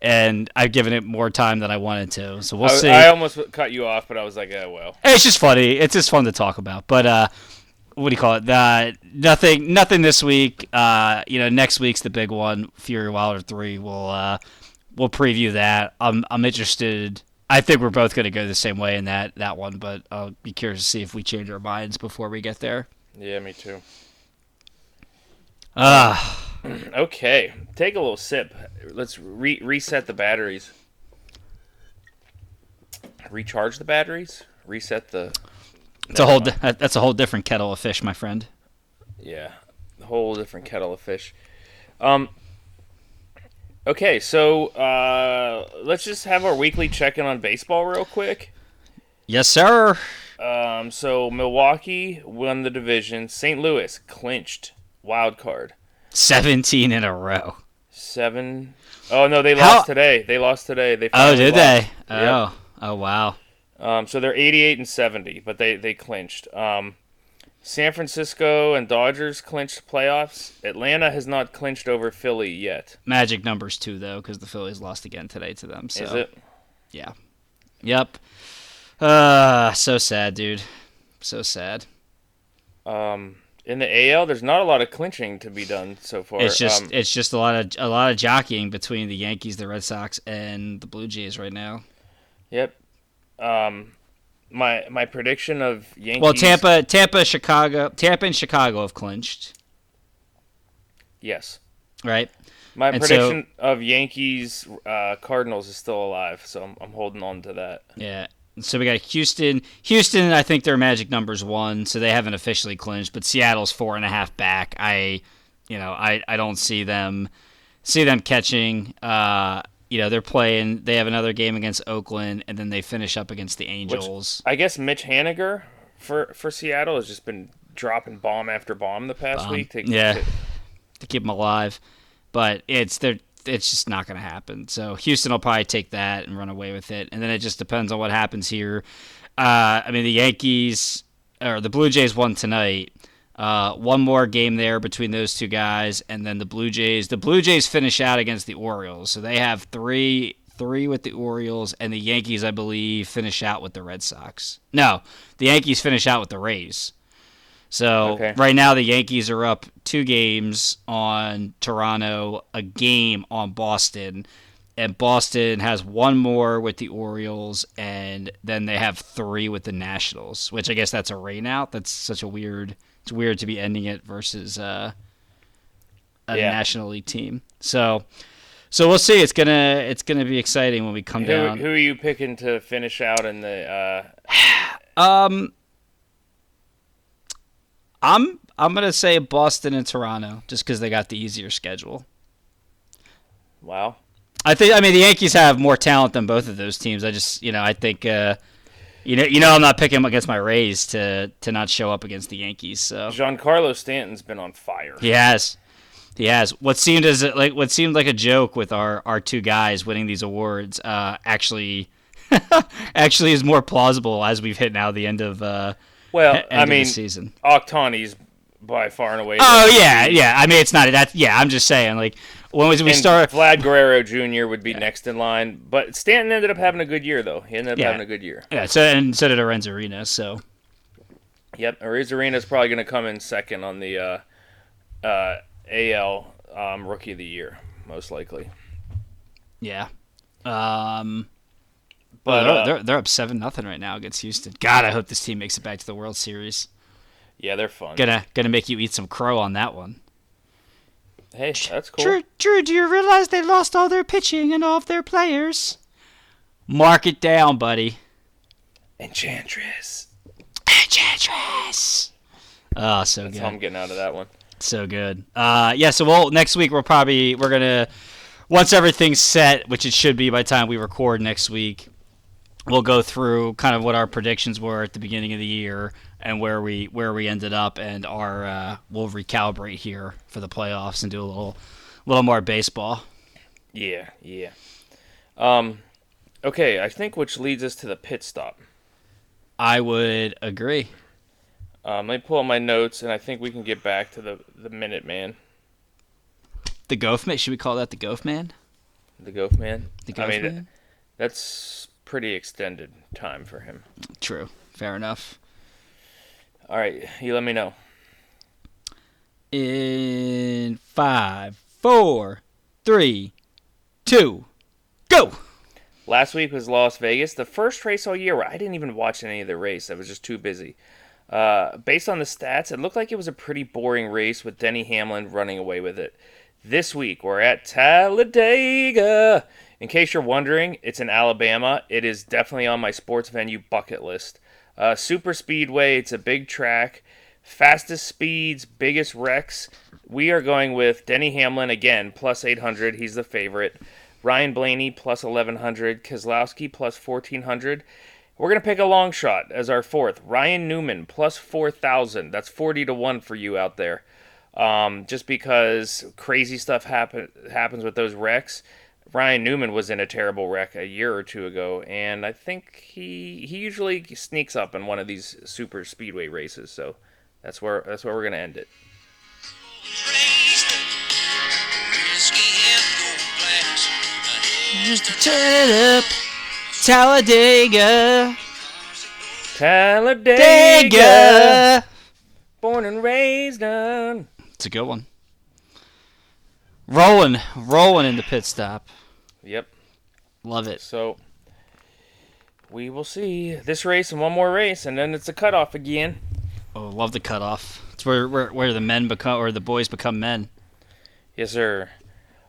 And I've given it more time than I wanted to, so we'll I, see. I almost cut you off, but I was like, yeah, well. It's just funny. It's just fun to talk about. But uh, what do you call it? Uh, nothing. Nothing this week. Uh, you know, next week's the big one. Fury Wilder three. We'll uh, we'll preview that. I'm I'm interested. I think we're both going to go the same way in that that one, but I'll be curious to see if we change our minds before we get there. Yeah, me too. Uh, Okay, take a little sip. Let's re- reset the batteries. Recharge the batteries. Reset the. it's a whole di- that's a whole different kettle of fish, my friend. Yeah, a whole different kettle of fish. Um. Okay, so uh, let's just have our weekly check-in on baseball real quick. Yes, sir. Um, so Milwaukee won the division. St. Louis clinched wild card. Seventeen in a row. Seven oh no, they How- lost today. They lost today. They Oh, did lost. they? Yep. Oh, oh wow. Um, so they're 88 and 70, but they they clinched. Um, San Francisco and Dodgers clinched playoffs. Atlanta has not clinched over Philly yet. Magic numbers too, though, because the Phillies lost again today to them. So Is it? Yeah. Yep. Uh, so sad, dude. So sad. Um, in the AL, there's not a lot of clinching to be done so far. It's just Um, it's just a lot of a lot of jockeying between the Yankees, the Red Sox, and the Blue Jays right now. yep. Um, my my prediction of Yankees. Well, Tampa, Tampa, Chicago, Tampa and Chicago have clinched, Yes. right? My And so- prediction of Yankees uh, Cardinals is still alive, so I'm, I'm holding on to that. Yeah. So we got Houston. Houston, I think their magic number's one, so they haven't officially clinched. But Seattle's four and a half back. I, you know, I, I don't see them see them catching. Uh, you know, they're playing. They have another game against Oakland, and then they finish up against the Angels. I guess Mitch Haniger for for Seattle has just been dropping bomb after bomb the past Bomb. week. To, Yeah. to- to keep them alive. But it's they're it's just not going to happen. So Houston will probably take that and run away with it, and then it just depends on what happens here. Uh, I mean, the Yankees or the Blue Jays won tonight. Uh, one more game there between those two guys, and then the Blue Jays. The Blue Jays finish out against the Orioles, so they have three three with the Orioles, and the Yankees, I believe, finish out with the Red Sox. No, the Yankees finish out with the Rays. So Okay. right now the Yankees are up two games on Toronto, a game on Boston, and Boston has one more with the Orioles, and then they have three with the Nationals, which I guess that's a rain out. That's such a weird. It's weird to be ending it versus uh, a Yeah. National League team. So, so we'll see. It's gonna it's gonna be exciting when we come Who, down. who are you picking to finish out in the? Uh, Um, I'm I'm gonna say Boston and Toronto just because they got the easier schedule. wow. I think I mean the Yankees have more talent than both of those teams. I just you know I think uh, you know you know I'm not picking against my Rays to to not show up against the Yankees. So Giancarlo Stanton's been on fire. he has. He has. What seemed as like what seemed like a joke with our, our two guys winning these awards uh, actually actually is more plausible as we've hit now the end of uh, Well, end I mean, season. Ohtani's by far and away. Oh yeah, yeah. I mean, it's not that. Yeah, I'm just saying. Like when we, we and start, Vlad Guerrero Jr. would be next in line, but Stanton ended up having a good year though. He ended up Yeah. having a good year. yeah. So and so did Arena. So Yep, Arozarena's probably going to come in second on the uh, uh, AL um, Rookie of the Year, most likely. yeah. Um, But they're, uh, they're they're up seven nothing right now against Houston. God, I hope this team makes it back to the World Series. yeah, they're fun. Gonna gonna make you eat some crow on that one. Hey, that's cool. Drew, Drew, do you realize they lost all their pitching and all of their players? Mark it down, buddy. Enchantress. Enchantress. Oh, so That's good. how I'm getting out of that one. So good. Uh, yeah. So we'll next week we're probably we're gonna once everything's set, which it should be by the time we record next week. We'll go through kind of what our predictions were at the beginning of the year and where we where we ended up, and our uh, we'll recalibrate here for the playoffs and do a little little more baseball. Yeah, yeah. Um, okay, I think which leads us to the pit stop. I would agree. Um, let me pull up my notes, and I think we can get back to the the Minute Man, The Goaf Man. Should we call that the Goaf Man? the Goat Man. The I mean, Man. that's pretty extended time for him. True. Fair enough. All right, you let me know. In five, four, three, two, go. Last week was Las Vegas, the first race all year where I didn't even watch any of the race. I was just too busy. Uh, based on the stats, it looked like it was a pretty boring race with Denny Hamlin running away with it. This week, we're at Talladega. In case you're wondering, it's in Alabama. It is definitely on my sports venue bucket list. Uh, super speedway, it's a big track. Fastest speeds, biggest wrecks. We are going with Denny Hamlin again, plus 800. He's the favorite. Ryan Blaney, plus 1100. Keselowski, plus 1400. We're going to pick a long shot as our fourth. Ryan Newman, plus 4,000. That's 40 to 1 for you out there. Um, just because crazy stuff happen, happens with those wrecks. Ryan Newman was in a terrible wreck a year or two ago, and I think he he usually sneaks up in one of these super speedway races. So that's where that's where we're gonna end it. Turn it up, Talladega, Talladega, Dega. born and raised on. It's a good one. Rolling, rolling in the pit stop. Yep. Love it. So we will see this race and one more race, and then it's a cutoff again. Oh, love the cutoff. It's where where, where the men become or the boys become men. Yes, sir.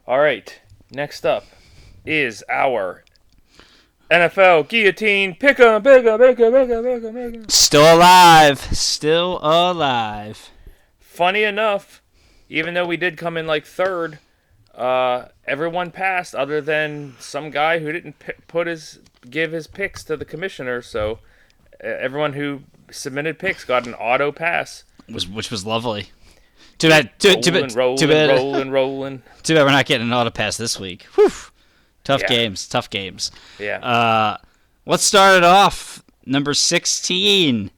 All right. Next up is our NFL guillotine. Pick 'em, pick 'em, pick 'em, pick 'em, pick 'em, pick 'em. Still alive, still alive. Funny enough, even though we did come in like third, uh, everyone passed other than some guy who didn't pi put his give his picks to the commissioner. So uh, everyone who submitted picks got an auto pass. Was which was lovely. Too bad. Too, too bad. rolling, Too bad. rolling, rolling. Too bad we're not getting an auto pass this week. Whew. Tough Yeah. games. Tough games. Yeah. Uh, let's start it off. Number 16.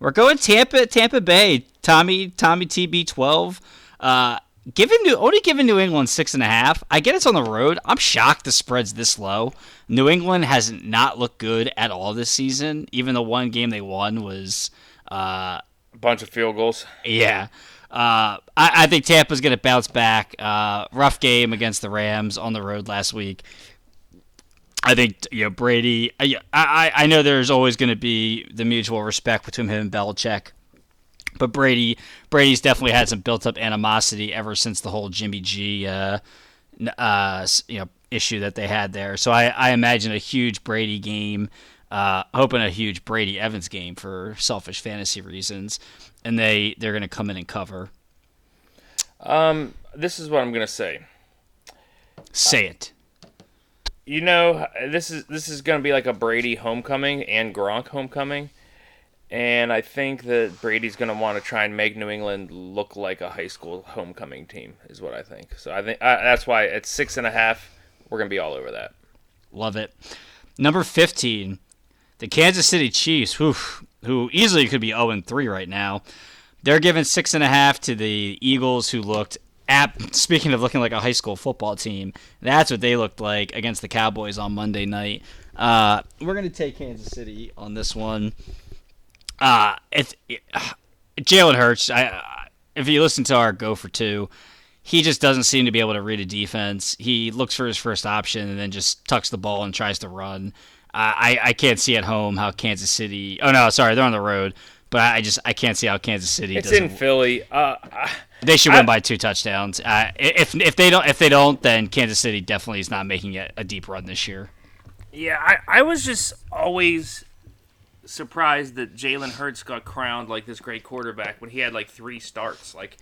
We're going Tampa, Tampa Bay. Tommy, Tommy TB twelve. Uh, giving New only given New England six and a half. I get it's on the road. I'm shocked the spread's this low. New England has not looked good at all this season. Even the one game they won was, uh, A bunch of field goals. yeah. Uh, I, I think Tampa's going to bounce back. Uh, rough game against the Rams on the road last week. I think you know Brady. I I, I know there's always going to be the mutual respect between him and Belichick, but Brady Brady's definitely had some built up animosity ever since the whole Jimmy G uh, uh, you know issue that they had there. So I, I imagine a huge Brady game, uh, hoping a huge Brady Evans game for selfish fantasy reasons, and they they're going to come in and cover. Um, this is what I'm gonna say. Say it. You know, this is this is gonna be like a Brady homecoming and Gronk homecoming, and I think that Brady's gonna want to try and make New England look like a high school homecoming team. Is what I think. So I think that's why at six and a half, we're gonna be all over that. Love it. Number 15, the Kansas City Chiefs, whew, who easily could be 0 3 right now. They're giving six and a half to the Eagles, who looked. Speaking of looking like a high school football team, that's what they looked like against the Cowboys on Monday night. Uh, we're gonna take Kansas City on this one. Uh, it's Jalen Hurts. I, I if you listen to our go for two, he just doesn't seem to be able to read a defense. He looks for his first option and then just tucks the ball and tries to run. Uh, I I can't see at home how Kansas City. Oh no, sorry, they're on the road. But I just I can't see how Kansas City. It's in Philly. Uh, They should win by two touchdowns. Uh, if if they don't if they don't, then Kansas City definitely is not making it a deep run this year. Yeah, I, I was just always surprised that Jalen Hurts got crowned like this great quarterback when he had like three starts. Like,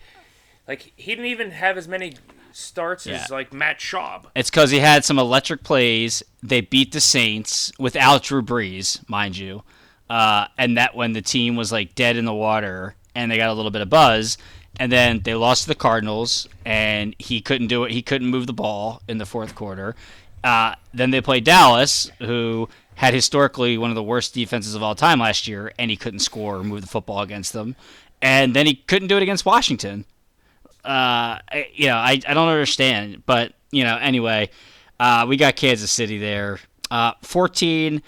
like he didn't even have as many starts Yeah. as like Matt Schaub. It's because he had some electric plays. They beat the Saints without Drew Brees, mind you, uh, and that when the team was like dead in the water and they got a little bit of buzz, and then they lost to the Cardinals and he couldn't do it. He couldn't move the ball in the fourth quarter. Uh, then they played Dallas, who had historically one of the worst defenses of all time last year, and he couldn't score or move the football against them. And then he couldn't do it against Washington uh, I- you know, I, I don't understand, but you know, anyway, uh, we got Kansas City there. Uh, 14,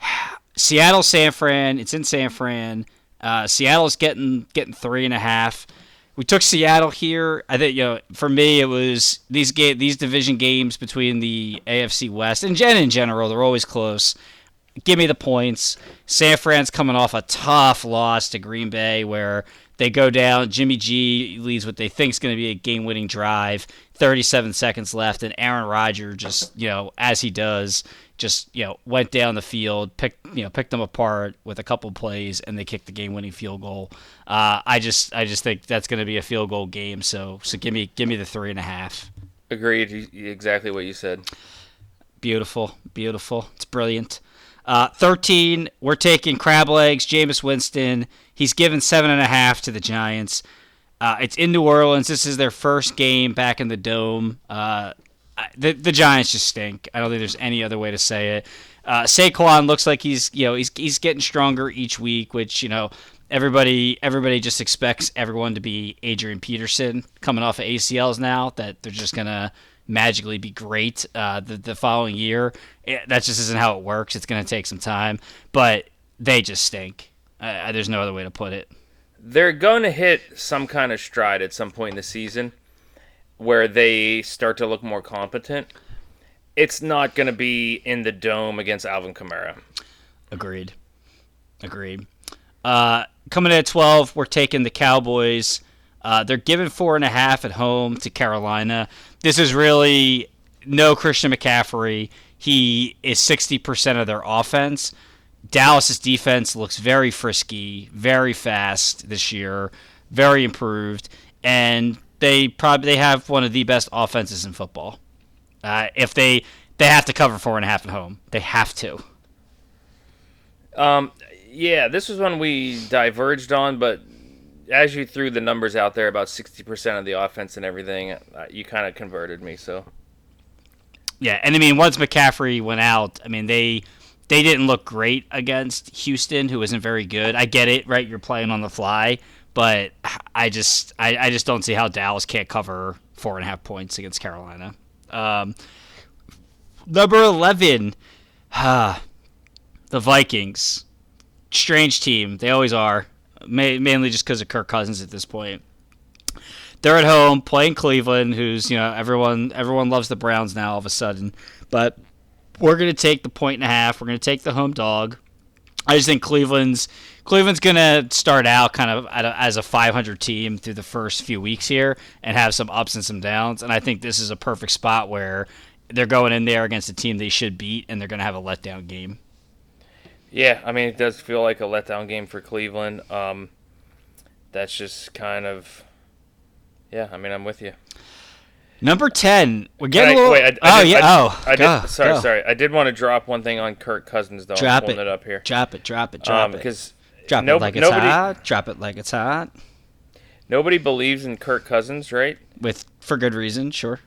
Seattle, San Fran. It's in San Fran. Uh, Seattle's getting getting three and a half. We took Seattle here. I think you know, for me, it was these ga- these division games between the AFC West and Gen in general. They're always close. Give me the points. San Fran's coming off a tough loss to Green Bay where they go down. Jimmy G leads what they think is going to be a game winning drive. 37 seconds left, and Aaron Rodgers just, you know, as he does, just, you know, went down the field, picked, you know, picked them apart with a couple plays, and they kicked the game winning field goal. Uh, I just, I just think that's going to be a field goal game. So, so give me, give me the three and a half. Agreed. Exactly what you said. Beautiful, beautiful. It's brilliant. Uh, 13, we're taking crab legs, Jameis Winston. He's given seven and a half to the Giants. Uh, it's in New Orleans. This is their first game back in the dome. Uh, the the Giants just stink. I don't think there's any other way to say it. Uh, Saquon looks like he's you know he's he's getting stronger each week, which you know everybody everybody just expects everyone to be Adrian Peterson coming off of ACLs now that they're just gonna magically be great uh, the the following year. Eh, that just isn't how it works. It's gonna take some time, but they just stink. Uh, there's no other way to put it. They're going to hit some kind of stride at some point in the season where they start to look more competent. It's not going to be in the dome against Alvin Kamara. Agreed. Agreed. Uh, coming in at 12, we're taking the Cowboys. Uh, they're giving four and a half at home to Carolina. This is really no Christian McCaffrey. He is 60% of their offense. Dallas's defense looks very frisky, very fast this year, very improved, and they probably they have one of the best offenses in football. Uh, if they they have to cover four and a half at home, they have to. Um, yeah, this was one we diverged on, but as you threw the numbers out there, about 60% of the offense and everything, uh, you kind of converted me, so. Yeah, and I mean, once McCaffrey went out, I mean they they didn't look great against Houston, who isn't very good. I get it, right? You're playing on the fly, but I just I, I just don't see how Dallas can't cover four and a half points against Carolina. Um, number eleven, uh, the Vikings. Strange team. They always are, ma- mainly just because of Kirk Cousins at this point. They're at home playing Cleveland, who's you know everyone everyone loves the Browns now all of a sudden, but we're going to take the point and a half. We're going to take the home dog. I just think Cleveland's Cleveland's going to start out kind of as a 500 team through the first few weeks here and have some ups and some downs. And I think this is a perfect spot where they're going in there against a team they should beat, and they're going to have a letdown game. Yeah, I mean, it does feel like a letdown game for Cleveland. Um, that's just kind of, yeah. I mean, I'm with you. Number ten, we're getting I- a little. wait, I- oh did- yeah. I- oh, I go, did. Sorry, go. sorry. I did want to drop one thing on Kirk Cousins though. Drop I'm it. it. up here. Drop it. Drop it. Drop Um, it. because Drop no- it like it's nobody- hot. Drop it like it's hot. nobody believes in Kirk Cousins, right? With for good reason, sure.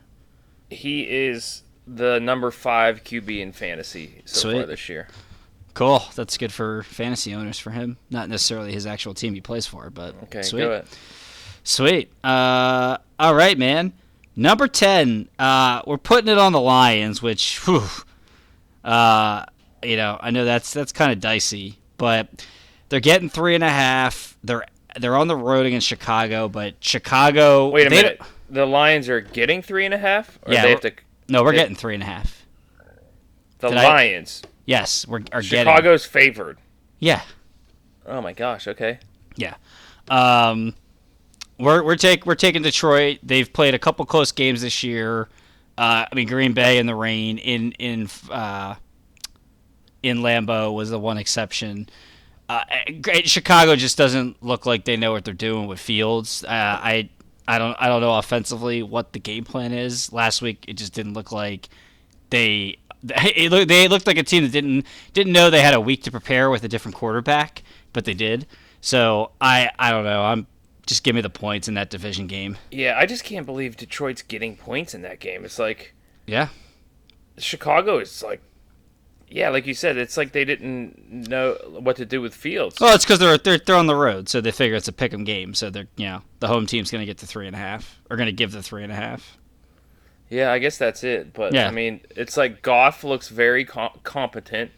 He is the number five QB in fantasy so far this year. Cool. That's good for fantasy owners for him. Not necessarily his actual team he plays for, but Okay, sweet. Sweet. Uh, all right, man. Number ten. Uh, we're putting it on the Lions, which, whew, uh, you know, I know that's that's kind of dicey, but they're getting three and a half. They're they're on the road against Chicago, but Chicago. Wait a minute. The Lions are getting three and a half, or Yeah, they have to. No, we're They- getting three and a half. The Did I- Lions. Yes, we're are getting. Chicago's favored. Yeah, Oh my gosh. Okay. Yeah. Um, we're we're take we're taking Detroit. They've played a couple close games this year. Uh, I mean Green Bay in the rain in in uh, in Lambeau was the one exception. Uh, great- Chicago just doesn't look like they know what they're doing with Fields. Uh, I I don't I don't know offensively what the game plan is. Last week it just didn't look like they it looked, they looked like a team that didn't didn't know they had a week to prepare with a different quarterback, but they did. So I I don't know. I'm just give me the points in that division game. Yeah, I just can't believe Detroit's getting points in that game. It's like Yeah. Chicago is like, yeah, like you said, it's like they didn't know what to do with Fields. Well, it's because they're, they're they're on the road, so they figure it's a pick 'em game. So they're you know the home team's going to get the three and a half, or going to give the three and a half. Yeah, I guess that's it. But Yeah. I mean, it's like Goff looks very com- competent,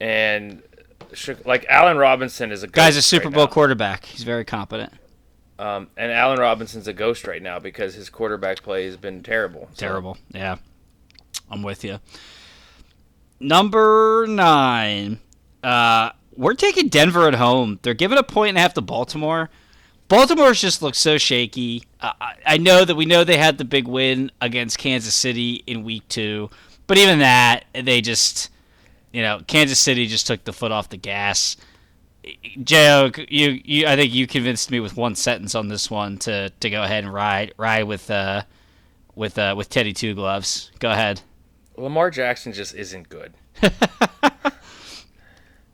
and like Allen Robinson is a Guy's a Super right Bowl now. quarterback. He's very competent. Um, and Allen Robinson's a ghost right now because his quarterback play has been terrible. So- Terrible. Yeah, I'm with you. Number nine. Uh, we're taking Denver at home. They're giving a point and a half to Baltimore. Baltimore's just looks so shaky. Uh, I, know that we know they had the big win against Kansas City in week two, but even that, they just, you know, Kansas City just took the foot off the gas. Joe, you, you, I think you convinced me with one sentence on this one to, to go ahead and ride ride with uh, with uh, with Teddy Two Gloves. Go ahead. Lamar Jackson just isn't good.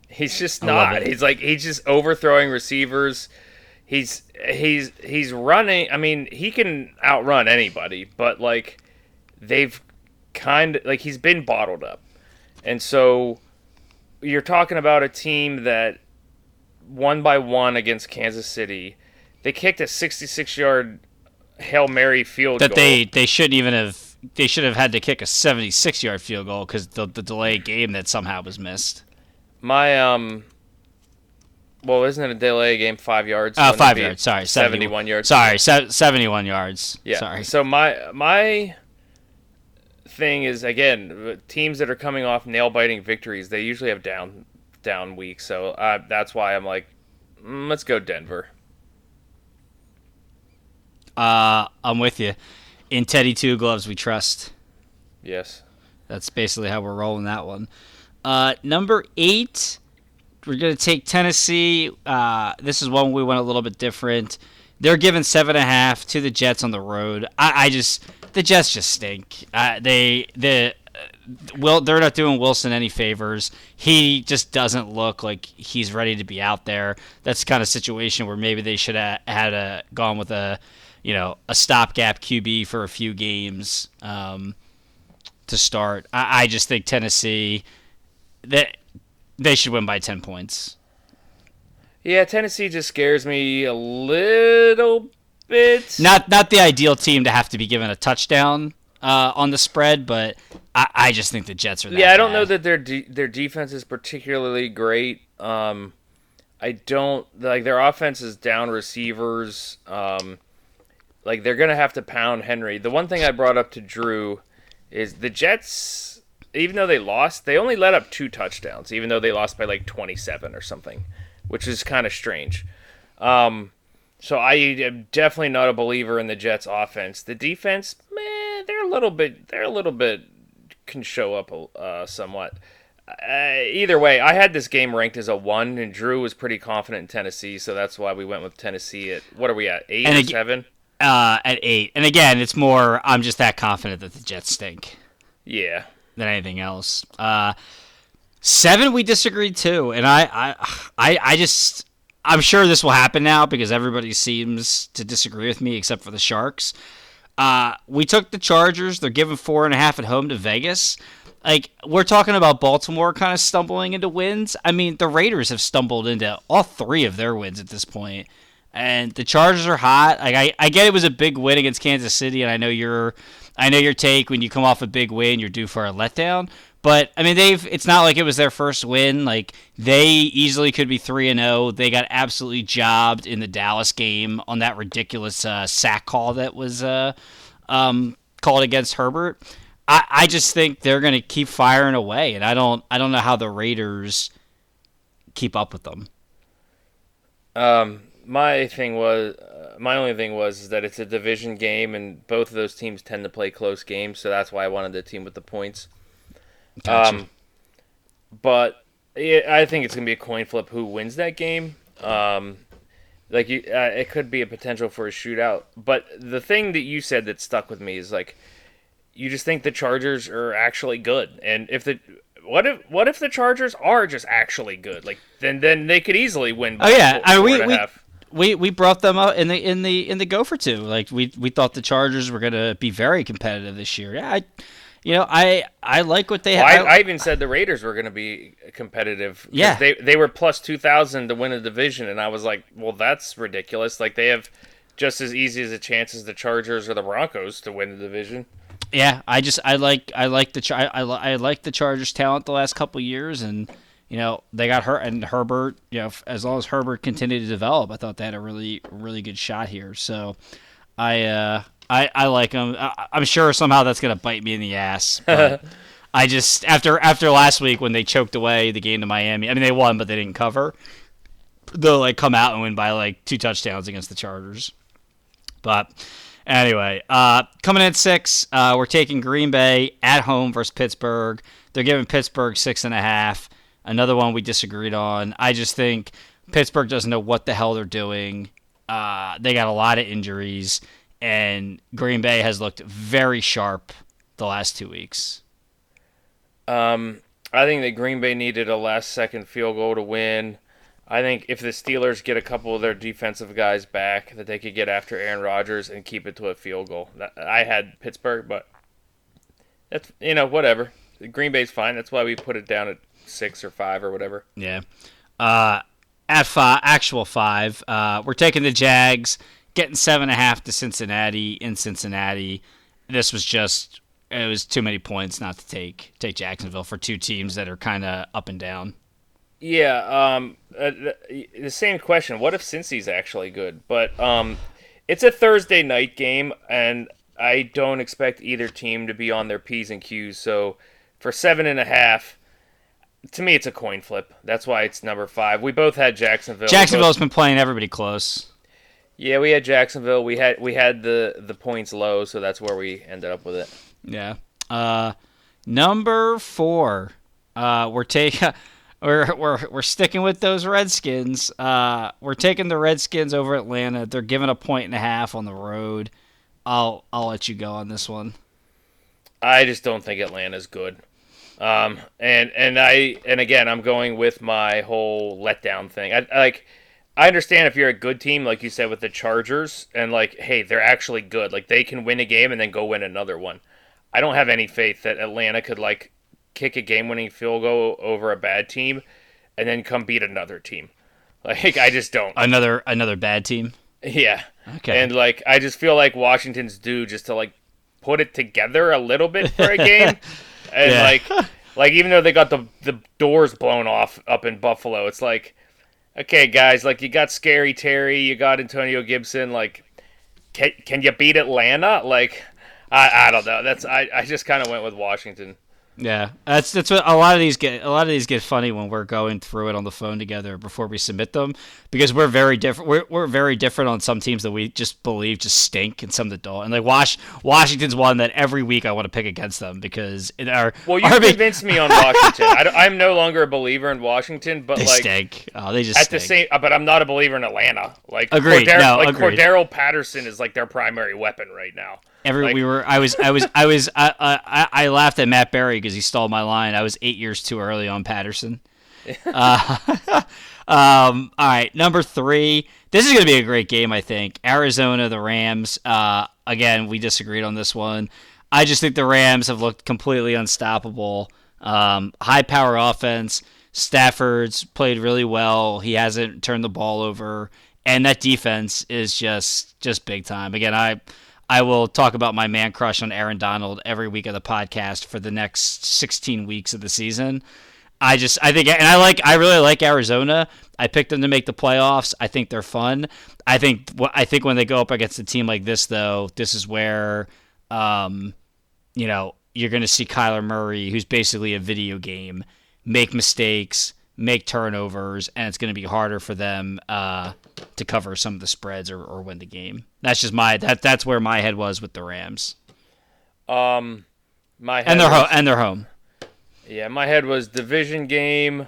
he's just not. He's like he's just overthrowing receivers. He's he's he's running. I mean, he can outrun anybody, but like they've kind of like he's been bottled up, and so you're talking about a team that one by one against Kansas City, they kicked a 66 yard hail mary field that goal. they they shouldn't even have they should have had to kick a 76 yard field goal because the the delay game that somehow was missed. My um. Well, isn't it a delay game five yards? Oh, five yards. Sorry, 71 yards. Sorry, se- 71 yards. Yeah. Sorry. So my my thing is again teams that are coming off nail biting victories. They usually have down down weeks. So uh, that's why I'm like, mm, let's go Denver. Uh, I'm with you. In Teddy Two Gloves, we trust. Yes. That's basically how we're rolling that one. Uh, number eight, we're gonna take Tennessee. Uh, this is one we went a little bit different. They're giving seven and a half to the Jets on the road. I, I just the Jets just stink. Uh, they the well, they're not doing Wilson any favors. He just doesn't look like he's ready to be out there. That's the kind of situation where maybe they should have had a gone with a, you know, a stopgap QB for a few games. Um, to start. I, I just think Tennessee that they should win by ten points. Yeah, Tennessee just scares me a little bit. Not not the ideal team to have to be given a touchdown uh, on the spread, but I, I just think the Jets are. That yeah, I don't bad. know that their de- their defense is particularly great. Um, I don't like their offense is down receivers. Um, like they're gonna have to pound Henry. The one thing I brought up to Drew is the Jets, even though they lost, they only let up two touchdowns, even though they lost by like twenty seven or something, which is kind of strange. Um, so I am definitely not a believer in the Jets offense. The defense, man, they're a little bit, they're a little bit can show up uh, somewhat. Uh, either way, I had this game ranked as a one, and Drew was pretty confident in Tennessee, so that's why we went with Tennessee at what are we at eight And or ag- seven? Uh, at eight. And again, it's more I'm just that confident that the Jets stink Yeah, than anything else. Uh, seven, we disagreed too, and I, I, I, I just I'm sure this will happen now because everybody seems to disagree with me except for the Sharks. Uh, we took the Chargers. They're giving four and a half at home to Vegas. Like we're talking about Baltimore kind of stumbling into wins. I mean, the Raiders have stumbled into all three of their wins at this point, and the Chargers are hot. Like I, I get it was a big win against Kansas City, and I know your, I know your take when you come off a big win, you're due for a letdown. But I mean, they've. It's not like it was their first win. Like they easily could be three and zero. They got absolutely jobbed in the Dallas game on that ridiculous uh, sack call that was uh, um, called against Herbert. I, I just think they're going to keep firing away, and I don't. I don't know how the Raiders keep up with them. Um, my thing was, uh, my only thing was is that it's a division game, and both of those teams tend to play close games, so that's why I wanted the team with the points. Gotcha. Um, but yeah, I think it's gonna be a coin flip who wins that game. Um, like you, uh, it could be a potential for a shootout. But the thing that you said that stuck with me is like, you just think the Chargers are actually good, and if the what if what if the Chargers are just actually good? Like then then they could easily win. Oh yeah, four- I mean, four we and a we, half. We we brought them up in the in the in the go for two. Like we we thought the Chargers were going to be very competitive this year. Yeah, I, you know, I I like what they Well, have. I, I even said the Raiders were going to be competitive. Yeah. they they were plus two thousand to win a division, and I was like, well, that's ridiculous. Like they have just as easy as a chance as the Chargers or the Broncos to win the division. yeah, I just I like I like the I, I, I like the Chargers talent the last couple years, and you know they got hurt and Herbert. You know, as long as Herbert continued to develop, I thought they had a really really good shot here. So I uh I I like them. I, I'm sure somehow that's gonna bite me in the ass. But I just after after last week when they choked away the game to Miami. I mean they won, but they didn't cover. They'll like come out and win by like two touchdowns against the Chargers. But anyway, uh, coming in at six, uh, we're taking Green Bay at home versus Pittsburgh. They're giving Pittsburgh six and a half. Another one we disagreed on. I just think Pittsburgh doesn't know what the hell they're doing. Uh, they got a lot of injuries, and Green Bay has looked very sharp the last two weeks. Um, I think that Green Bay needed a last second field goal to win. I think if the Steelers get a couple of their defensive guys back, that they could get after Aaron Rodgers and keep it to a field goal. I had Pittsburgh, but that's you know whatever. Green Bay's fine. That's why we put it down at six or five or whatever. Yeah. Uh, at five, actual five, uh, we're taking the Jags, getting seven and a half to Cincinnati in Cincinnati. This was just it was too many points not to take take Jacksonville for two teams that are kind of up and down. Yeah, um, uh, the, the same question. What if Cincy's actually good? But um, it's a Thursday night game, and I don't expect either team to be on their p's and q's. So for seven and a half, to me, it's a coin flip. That's why it's number five. We both had Jacksonville. Jacksonville's both- been playing everybody close. yeah, we had Jacksonville. We had we had the the points low, so that's where we ended up with it. Yeah. Uh, number four, uh, we're taking. We're, we're, we're sticking with those Redskins. Uh, we're taking the Redskins over Atlanta. They're giving a point and a half on the road. I'll I'll let you go on this one. I just don't think Atlanta's good. Um, and and I and again, I'm going with my whole letdown thing. I, I like. I understand if you're a good team, like you said with the Chargers, and like, hey, they're actually good. Like they can win a game and then go win another one. I don't have any faith that Atlanta could like kick a game-winning field goal over a bad team. and then come beat another team. Like I just don't. Another another bad team. Yeah. Okay. And like I just feel like Washington's due just to like put it together a little bit for a game. and Yeah. like like even though they got the the doors blown off up in Buffalo, it's like okay guys, like you got Scary Terry, you got Antonio Gibson, like can, can you beat Atlanta? Like I, I don't know. That's I, I just kind of went with Washington. Yeah, that's that's what a lot of these get. A lot of these get funny when we're going through it on the phone together before we submit them because we're very different. We're, we're very different on some teams that we just believe just stink and some that don't. And like Wash Washington's one that every week I want to pick against them because in our Well, you our big- convinced me on Washington. I, am no longer a believer in Washington, but they like stink. Oh, they just at the same, but I'm not a believer in Atlanta. Like Agreed. Cordarrelle, No, like agreed. Cordarrelle Patterson is like their primary weapon right now. Every Like- we were, I was, I was, I was, I, I, I laughed at Matt Berry because he stole my line. I was eight years too early on Patterson. uh, um, all right, number three. This is going to be a great game, I think. Arizona, the Rams. Uh, again, we disagreed on this one. I just think the Rams have looked completely unstoppable. Um, high power offense. Stafford's played really well. He hasn't turned the ball over, and that defense is just just big time. Again, I I will talk about my man crush on Aaron Donald every week of the podcast for the next 16 weeks of the season. I just I think and I like I really like Arizona. I picked them to make the playoffs. I think they're fun. I think I think when they go up against a team like this though, this is where um you know, you're going to see Kyler Murray, who's basically a video game, make mistakes, make turnovers, and it's going to be harder for them uh, to cover some of the spreads or, or win the game. That's just my that that's where my head was with the Rams, Um, my head and they're was, ho- and they're home. yeah, my head was division game.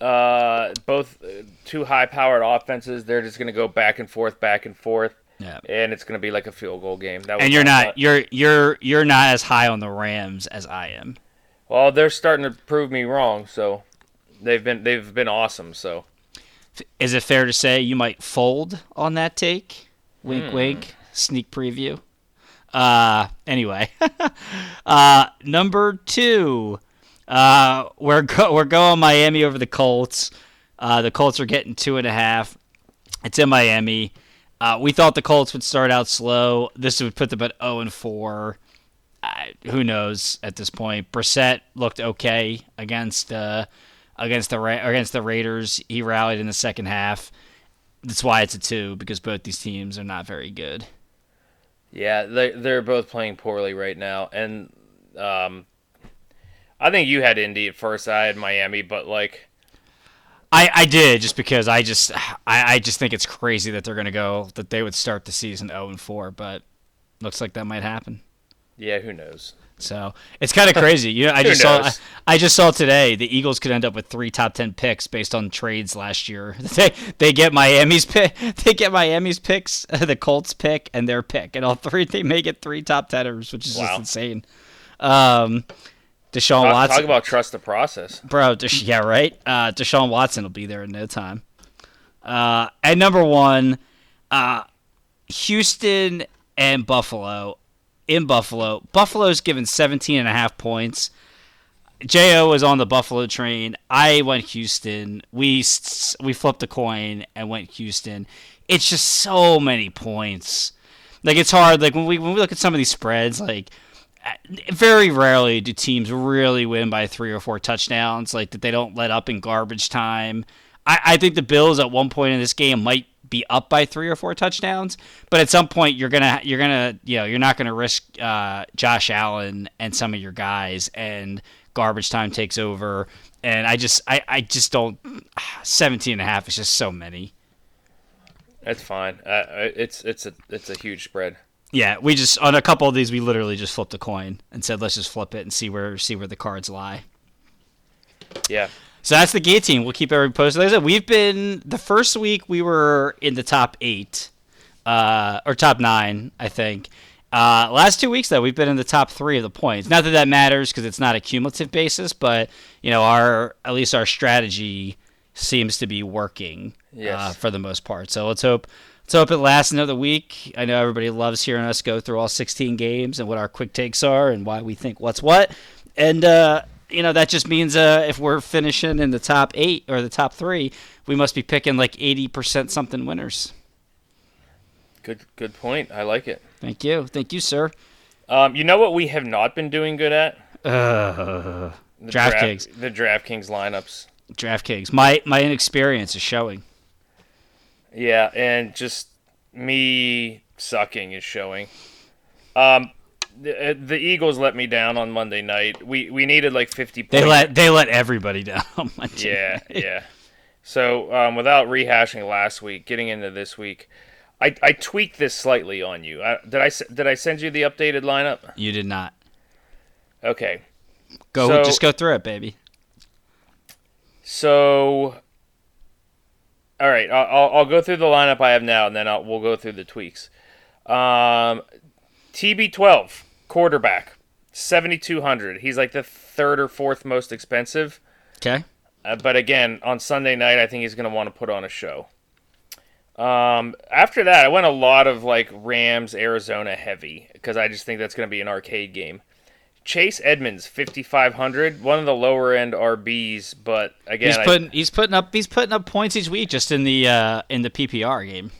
Uh, both uh, two high-powered offenses. They're just gonna go back and forth, back and forth, Yeah. and it's gonna be like a field goal game. That And you're not thought. you're you're you're not as high on the Rams as I am. Well, they're starting to prove me wrong. So they've been they've been awesome. So Is it fair to say you might fold on that take? Wink, wink. Sneak preview. Uh, anyway, uh, number two, uh, we're go- we're going Miami over the Colts. Uh, the Colts are getting two and a half. It's in Miami. Uh, we thought the Colts would start out slow. This would put them at zero and four. Uh, who knows at this point? Brissett looked okay against uh, against the Ra- against the Raiders. He rallied in the second half. That's why it's a two because both these teams are not very good. yeah, they they're both playing poorly right now, and um, I think you had Indy at first. I had Miami, but like I, I did just because I just I, I just think it's crazy that they're gonna go that they would start the season zero and four, but looks like that might happen. yeah, who knows? So it's kind of crazy. You know, I just saw I. I just saw today the Eagles could end up with three top ten picks based on trades last year. They they get Miami's pick, they get Miami's picks, the Colts pick, and their pick, and all three they may get three top teners, which is Wow. just insane. Um, Deshaun Talk, Watson, talk about trust the process. bro. Yeah, right. Uh, Deshaun Watson will be there in no time. Uh, at number one, uh, Houston and Buffalo. In Buffalo, Buffalo's given 17 and a half points. Jo was on the Buffalo train. I went Houston. We we flipped a coin and went Houston. It's just so many points. Like it's hard. Like when we when we look at some of these spreads, like uh, very rarely do teams really win by three or four touchdowns. Like that they don't let up in garbage time. I, I think the Bills at one point in this game might be up by three or four touchdowns, but at some point you're gonna you're gonna you know you're not gonna risk uh, Josh Allen and some of your guys and garbage time takes over. And I just I, I just don't 17 and a half is just so many. That's fine. Uh, it's it's a it's a huge spread. Yeah, we just on a couple of these we literally just flipped a coin and said let's just flip it and see where see where the cards lie. Yeah, So that's the guillotine. We'll keep everybody posted. Like I said, we've been the first week we were in the top eight, uh, or top nine, I think. Uh, last two weeks though, we've been in the top three of the points. Not that that matters because it's not a cumulative basis, but you know, our at least our strategy seems to be working uh, for the most part. So let's hope. Let's hope it lasts another week. I know everybody loves hearing us go through all 16 games and what our quick takes are and why we think what's what. And uh, you know that just means uh, if we're finishing in the top eight or the top three, we must be picking like eighty percent something winners. Good good point. I like it. Thank you, thank you, sir. Um, you know what we have not been doing good at? Uh, The DraftKings. Draft, the DraftKings lineups. DraftKings. My my inexperience is showing. Yeah, and just me sucking is showing. Um, the, uh, the Eagles let me down on Monday night. We we needed like fifty. They let they let everybody down. on Monday Yeah, night. yeah. So um, without rehashing last week, getting into this week, I, I tweaked this slightly on you. I, did I did I send you the updated lineup? You did not Okay. go. So- just go through it, baby. So, all right, I'll, I'll, I'll go through the lineup I have now, and then I'll, we'll go through the tweaks. Um, TB12 quarterback, seventy two hundred. He's like the third or fourth most expensive. Okay. Uh, but again, on Sunday night, I think he's going to want to put on a show. Um, after that, I went a lot of like Rams, Arizona heavy because I just think that's going to be an arcade game. Chase Edmonds, fifty five hundred, one of the lower end RBs, but again, He's I- putting he's putting up he's putting up points each week just in the uh, in the PPR game.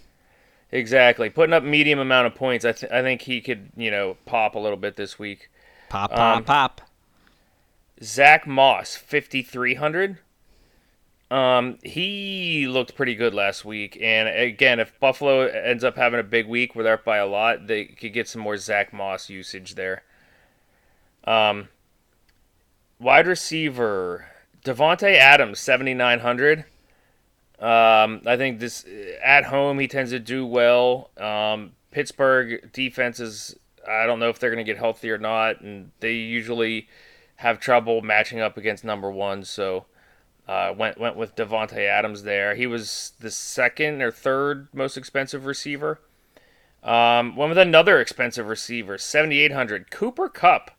Exactly putting up medium amount of points. I th- I think he could you know pop a little bit this week. Pop pop Um, pop. Zach Moss, fifty three hundred. Um, he looked pretty good last week, and again, if Buffalo ends up having a big week where they're up by a lot, they could get some more Zach Moss usage there. Um, wide receiver Davante Adams, seventy nine hundred. Um, I think this at home he tends to do well. Um, Pittsburgh defenses, I don't know if they're going to get healthy or not, and they usually have trouble matching up against number one. So uh, went went with Davante Adams there. He was the second or third most expensive receiver. Um, went with another expensive receiver, seventy eight hundred. Cooper Kupp,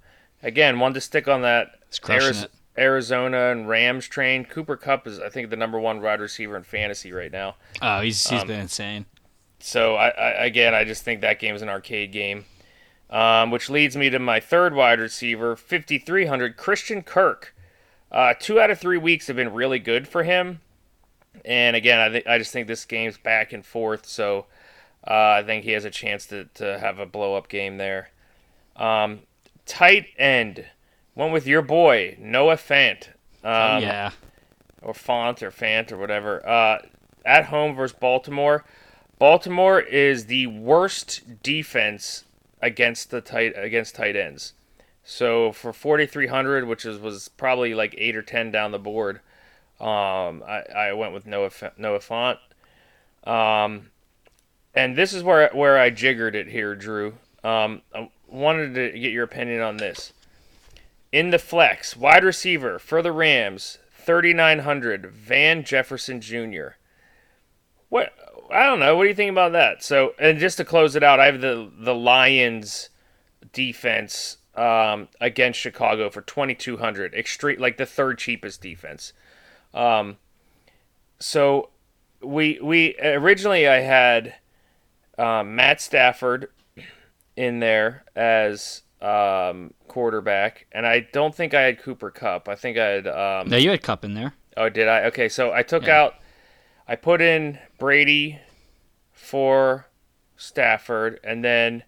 again, wanted to stick on that He's crushing Ariz- it. Arizona and Rams train. Cooper Kupp is, I think, the number one wide receiver in fantasy right now. Oh, he's he's um, been insane. So I, I again, I just think that game is an arcade game, um, which leads me to my third wide receiver, 5300 Christian Kirk. Uh, two out of three weeks have been really good for him, and again, I think I just think this game's back and forth. So uh, I think he has a chance to to have a blow up game there. Um, tight end went with your boy Noah Fant. Um, yeah. or Font or Fant or whatever. Uh, at home versus Baltimore. Baltimore is the worst defense against the tight against tight ends. So for 4300, which is was probably like eight or ten down the board, um, I, I went with Noah Noah Font. Um, and this is where where I jiggered it here, Drew. Um, I wanted to get your opinion on this. In the flex, wide receiver for the Rams, 3900 Van Jefferson Jr. What I don't know. What do you think about that? So, and just to close it out, I have the the Lions defense um, against Chicago for 2200, extreme like the third cheapest defense. Um, so we we originally I had um, Matt Stafford in there as um, quarterback, and I don't think I had Cooper Kupp. I think I had. Um, No, you had Kupp in there. Oh, did I? Okay, so I took Yeah. out, I put in Brady for Stafford, and then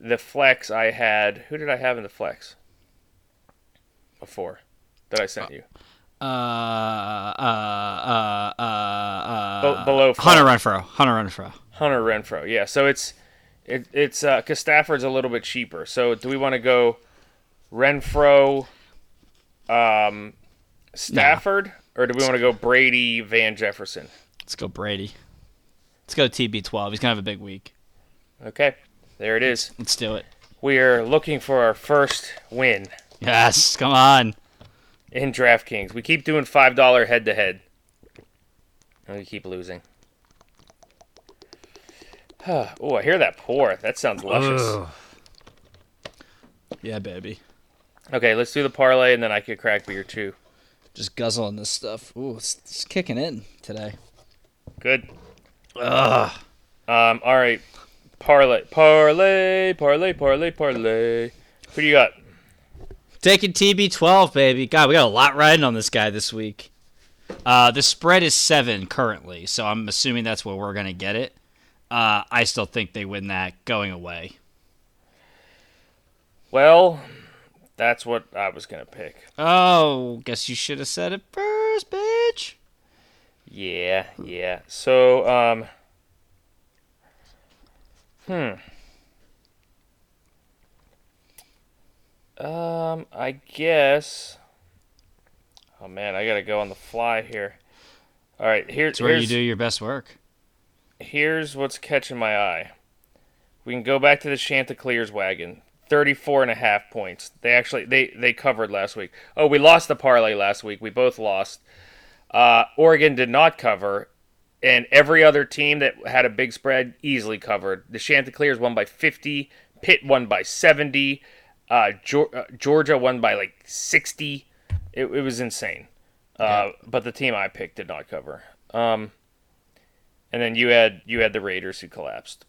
the flex I had. Who did I have in the flex? Before that I sent you. Uh, uh, uh, uh, uh, Be- below Hunter. Renfrow. Hunter Renfrow. Hunter Renfrow. Yeah, so it's it, it's uh cuz Stafford's a little bit cheaper. So do we want to go Renfrow um Stafford or do we want to go Brady Van Jefferson? Let's go Brady. Let's go TB12. He's gonna have a big week. Okay. There it is. Let's do it. We are looking for our first win Yes, come on. in DraftKings. We keep doing $5 head to head. And we keep losing. Oh, I hear that pour. That sounds luscious. Yeah, baby. Okay, let's do the parlay and then I could crack beer too. Just guzzling this stuff. Ooh, it's, it's kicking in today. Good. Um, all right. Parlay, parlay, parlay, parlay, parlay. Who do you got? Taking TB12, baby. God, we got a lot riding on this guy this week. Uh, the spread is seven currently, so I'm assuming that's where we're gonna get it. Uh, I still think they win that going away. Well, that's what I was gonna pick. Oh, guess you should have said it first, bitch. Yeah, yeah. So, um, hmm. Um, I guess. Oh man, I gotta go on the fly here. All right, here, It's where you do your best work. Here's what's catching my eye. We can go back to the Chanticleers wagon. 34 and a half points. They actually they they covered last week. Oh, we lost the parlay last week. We both lost. Uh, Oregon did not cover, and every other team that had a big spread easily covered. The Chanticleers won by 50. Pitt won by 70. Uh, uh, Georgia won by like 60. It, it was insane. Uh, But the team I picked did not cover. Um, and then you had you had the Raiders who collapsed.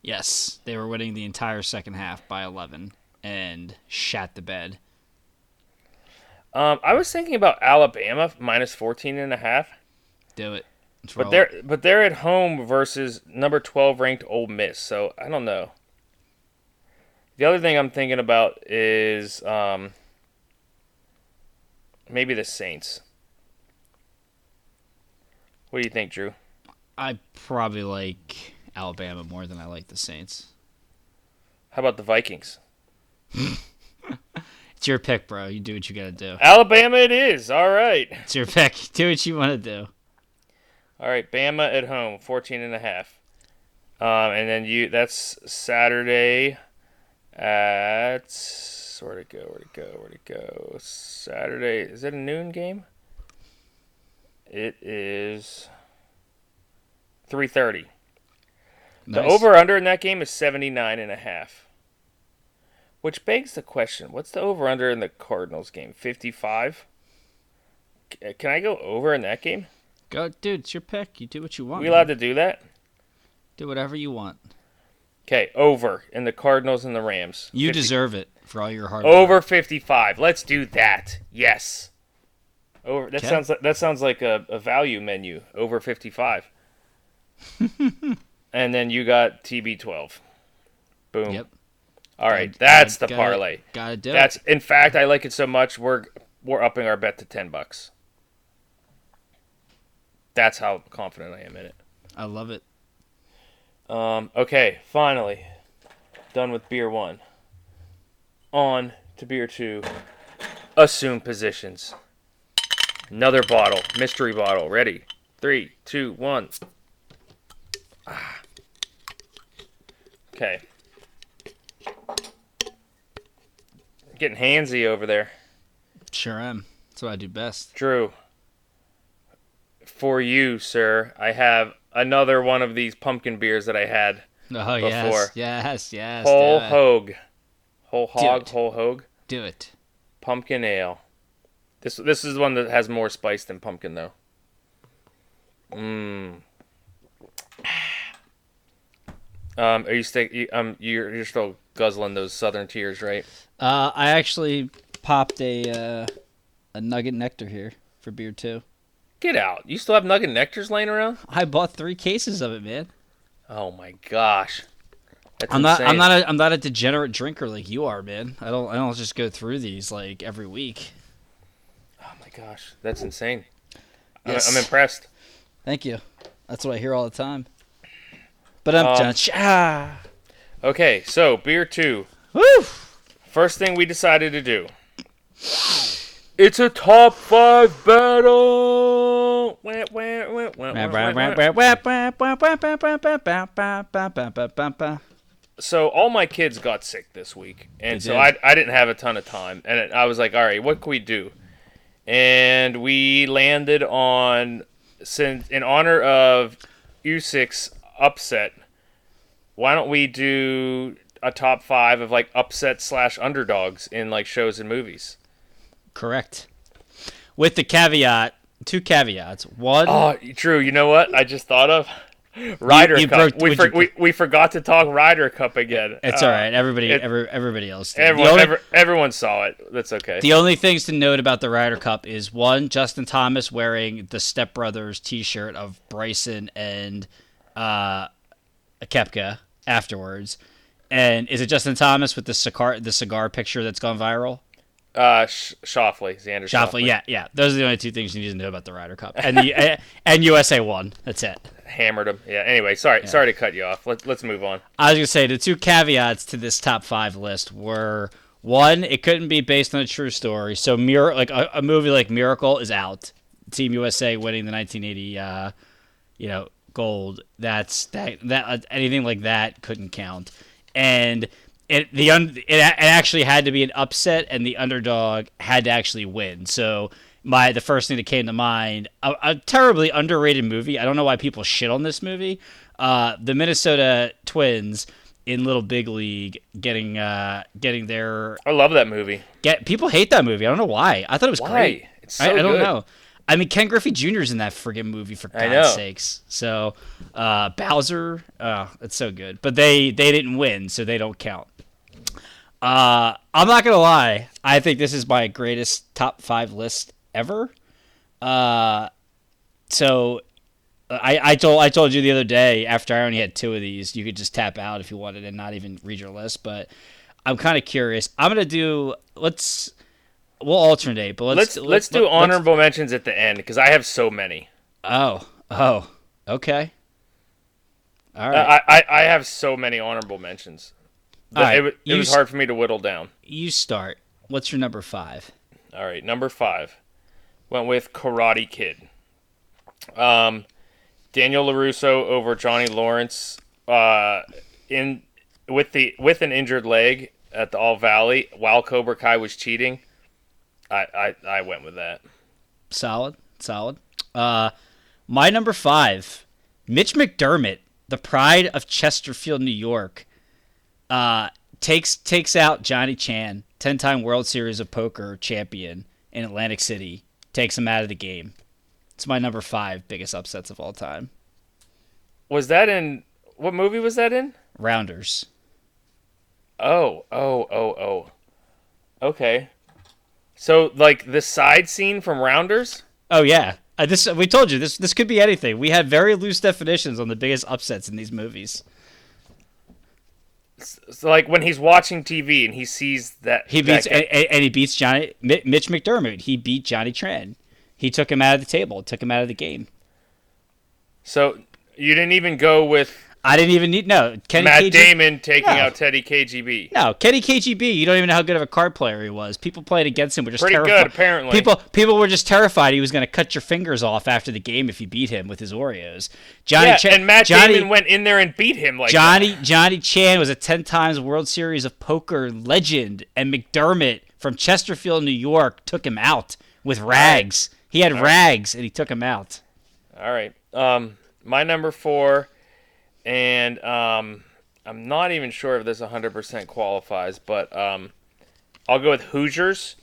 Yes, they were winning the entire second half by 11 and shat the bed. Um, I was thinking about Alabama minus 14 and a half, Do it. Let's but they're it. but they're at home versus number 12 ranked Ole Miss. So I don't know. The other thing I'm thinking about is um, maybe the Saints. What do you think, Drew? I probably like Alabama more than I like the Saints. How about the Vikings? It's your pick, bro. You do what you gotta do. Alabama it is. All right. It's your pick. Do what you want to do. All right, Bama at home, 14 and a half. Um, and then you that's Saturday at where'd it go? Where'd it go? Where'd it go? Saturday. Is it a noon game? It is 3:30. The over under in that game is 79 and a half. Which begs the question, what's the over under in the Cardinals game? 55? C- uh, Can I go over in that game? Go, dude. It's your pick. You do what you Are want. we man. allowed to do that? do whatever you want. Okay, over in the Cardinals and the Rams. You 50 deserve it for all your hard work. over 55. Let's do that. Yes. Over that Okay. sounds like that sounds like a, a value menu. Over 55. and then you got TB12. Boom. Yep. All right, Gotta- that's the gotta- parlay. Gotta do That's it. in fact I like it so much we're we're upping our bet to 10 bucks. That's how confident I am in it. I love it. Um, okay, finally, done with beer one. On to beer two. Assume positions. Another bottle, mystery bottle. Ready? Three, two, one. Ah. Okay. Getting handsy over there. Sure am. That's what I do best. Drew, for you, sir, I have another one of these pumpkin beers that I had. Oh Before. yes, yes, yes. Whole hog. Whole hog, whole hog. Do it. Pumpkin ale. This this is one that has more spice than pumpkin though. Mmm. Um, are you? You, um, you're you're still guzzling those Southern Tiers, right? Uh, I actually popped a uh, a nugget nectar here for beer too. Get out! You still have nugget nectars laying around? I bought three cases of it, man. Oh my gosh! That's I'm not. I'm not. A, I'm not a degenerate drinker like you are, man. I don't. I don't just go through these like every week. Oh my gosh, that's insane. I'm- I'm, impressed. Thank you. That's what I hear all the time. But I'm Um, done. Ah. Okay, so beer two. Woo! First thing we decided to do. It's a top five battle. Wah, wah, wah, wah, wah, wah, wah. So all my kids got sick this week, and They so did. I, I didn't have a ton of time, and I was like, all right, what can we do? And we landed on since in honor of U6 upset. Why don't we do a top five of like upset slash underdogs in like shows and movies? Correct. With the caveat, two caveats. One, Oh, Drew, you know what I just thought of? Ryder you Cup. broke- we, for, you- we we forgot to talk Ryder Cup again. It's Uh, all right. Everybody, it- every, everybody else. Everyone, only, every- everyone saw it. That's okay. the only things to note about the Ryder Cup is one, Justin Thomas wearing the Step Brothers T-shirt of Bryson and uh, Koepka afterwards, and is it Justin Thomas with the cigar the cigar picture that's gone viral? uh, Sh- Schauffele, Xander Schauffele, yeah, yeah. Those are the only two things you need to know about the Ryder Cup, and the eh, and USA won. That's it. hammered him. Yeah. Anyway, sorry, sorry to cut you off. Let's let's move on. I was gonna say the two caveats to this top five list were one, it couldn't be based on a true story. So, Mir- like a, a movie like Miracle is out. Team USA winning the 1980, uh, you know, gold. That's that that uh, anything like that couldn't count. And it the un, it, it actually had to be an upset, and the underdog had to actually win. So. My the first thing that came to mind, a, a terribly underrated movie. I don't know why people shit on this movie. Uh, the Minnesota Twins in Little Big League getting uh, getting their I love that movie. get people hate that movie. I don't know why. I thought it was Why? great. It's so I, I don't good. know. I mean, Ken Griffey Jr. is in that friggin' movie for God's sakes. So uh, Bowser, uh, it's so good, but they they didn't win, so they don't count. Uh, I'm not gonna lie. I think this is my greatest top five list ever. Uh, so I, I told I told you the other day after I only had two of these, you could just tap out if you wanted and not even read your list. But I'm kind of curious. I'm gonna do. Let's we'll alternate, but let's Let's let's, do let's- honorable mentions at the end because I have so many. Oh oh okay. All right. I, I I have so many honorable mentions. Right, It, it was hard for me to whittle down. you start. What's your number five? All right, number five went with Karate Kid. Um, Daniel LaRusso over Johnny Lawrence. Uh, in with the with an injured leg at the All Valley while Cobra Kai was cheating. I I, I went with that. Solid, solid. Uh, my number five, Mitch McDermott, the pride of Chesterfield, New York, uh, takes takes out Johnny Chan, ten-time World Series of Poker champion in Atlantic City, takes him out of the game. It's my number five biggest upsets of all time. Was that in what movie was that in? Rounders. Oh, oh, oh, oh. Okay. So like the side scene from Rounders? Oh yeah, uh, this we told you this this could be anything. We have very loose definitions on the biggest upsets in these movies. So like when he's watching TV and he sees that He beats guy- and, and he beats Johnny Mitch McDermott. He beat Johnny Tran. He took him out of the table. Took him out of the game. So you didn't even go with I didn't even need no Kenny Matt KG Damon taking No. out Teddy KGB. No, Kenny KGB. You don't even know how good of a card player he was. People played against him. Were just Pretty good, apparently. People people were just terrified he was going to cut your fingers off after the game if you beat him with his Oreos. Johnny yeah, Chan, and Matt Johnny, Damon went in there and beat him like Johnny Johnny Chan was a ten times World Series of Poker legend, and McDermott from Chesterfield, New York, took him out with rags. He had rags, and he took him out. All right. Um, my number four, and um, I'm not even sure if this 100% qualifies, but um, I'll go with Hoosiers.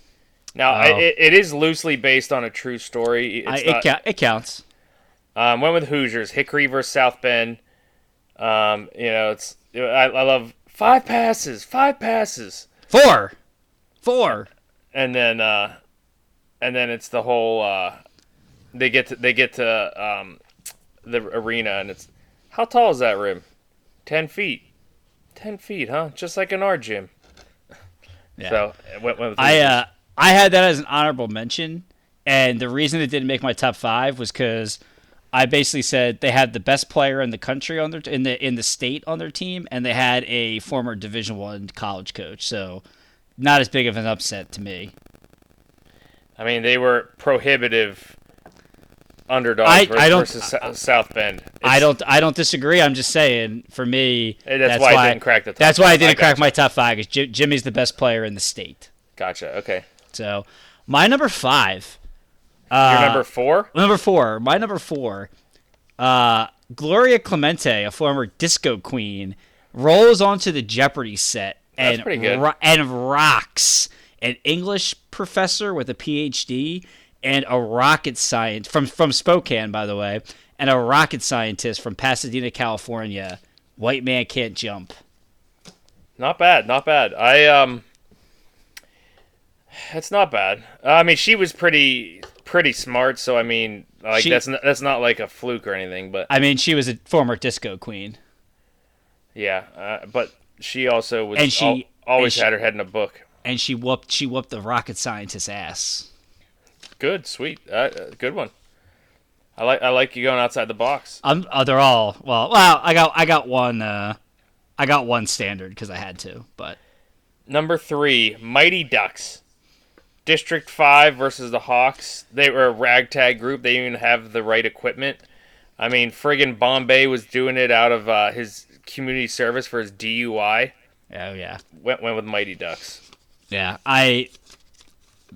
Now I, Oh. it, it is loosely based on a true story. I, it, ca- it counts. Um, went with Hoosiers, Hickory versus South Bend. Um, you know, it's I, I love five passes, five passes, Four, four. and then uh, and then it's the whole uh, they get to they get to um, the arena and it's how tall is that rim? Ten feet. Ten feet, huh? Just like in our gym. Yeah. So went, went with I uh, I had that as an honorable mention, and the reason it didn't make my top five was because I basically said they had the best player in the country on their in the in the state on their team, and they had a former Division One college coach. So, not as big of an upset to me. I mean, they were prohibitive underdogs I- versus, I don't- versus Sou- South Bend. I don't I don't disagree. I'm just saying for me Hey, that's why I didn't crack the top That's why I didn't I crack gotcha. my top five because Jimmy's the best player in the state. Gotcha. Okay. So my number five. Your Uh, number four? Number four. My number four. Uh, Gloria Clemente, a former disco queen, rolls onto the Jeopardy set and ro- and rocks an English professor with a PhD and a rocket scientist from from Spokane, by the way, and a rocket scientist from Pasadena, California. White man can't jump. Not bad, not bad. I um, it's not bad. I mean, she was pretty pretty smart, so I mean, like She- that's not, that's not like a fluke or anything. But I mean, she was a former disco queen. yeah, uh, but she also was And she- al- always and she- had her head in a book. and she whooped she whooped the rocket scientist's ass. Good, sweet, uh, good one. I like I like you going outside the box. I'm uh, they're all well. Well, I got I got one uh, I got one standard because I had to, but Number three, Mighty Ducks. District 5 versus the Hawks. They were a ragtag group. They didn't even have the right equipment. I mean, friggin' Bombay was doing it out of uh, his community service for his DUI. oh yeah, Went, went with Mighty Ducks. yeah. I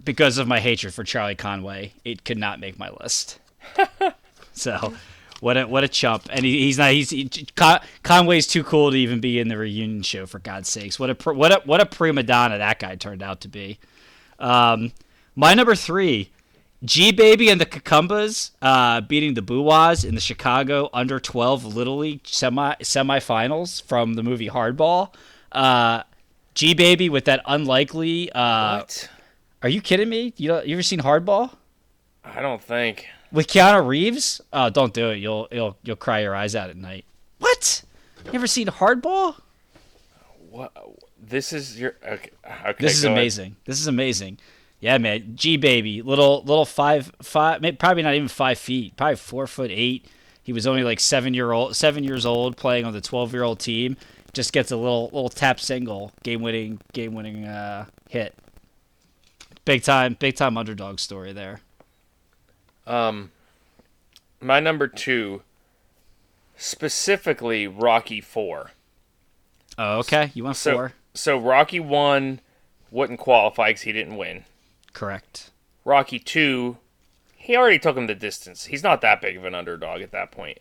because of my hatred for Charlie Conway, it could not make my list. so. What a what a chump! And he, he's not. He's he, Con, Conway's too cool to even be in the reunion show. For God's sakes, what a what a what a prima donna that guy turned out to be. Um, my number three, G Baby and the Kekambas uh, beating the Buwas in the Chicago Under 12 Little League semi semifinals from the movie Hardball. Uh, G Baby with that unlikely. Uh, what? Are you kidding me? You you ever seen Hardball I don't think. with Keanu Reeves? Oh, don't do it. You'll you'll you'll cry your eyes out at night. What? You ever seen Hardball? What? This is your. Okay. okay This is go ahead. amazing. This is amazing. Yeah, man. G baby, little little five five, probably not even five feet, probably four foot eight. He was only like seven year old, seven years old, playing on the twelve year old team. Just gets a little little tap single, game winning game winning uh, hit. Big time, big time underdog story there. Um, my number two, specifically Rocky 4. Oh, okay. You want So, four. so Rocky 1 wouldn't qualify because he didn't win. Correct. Rocky 2, he already took him the distance. He's not that big of an underdog at that point.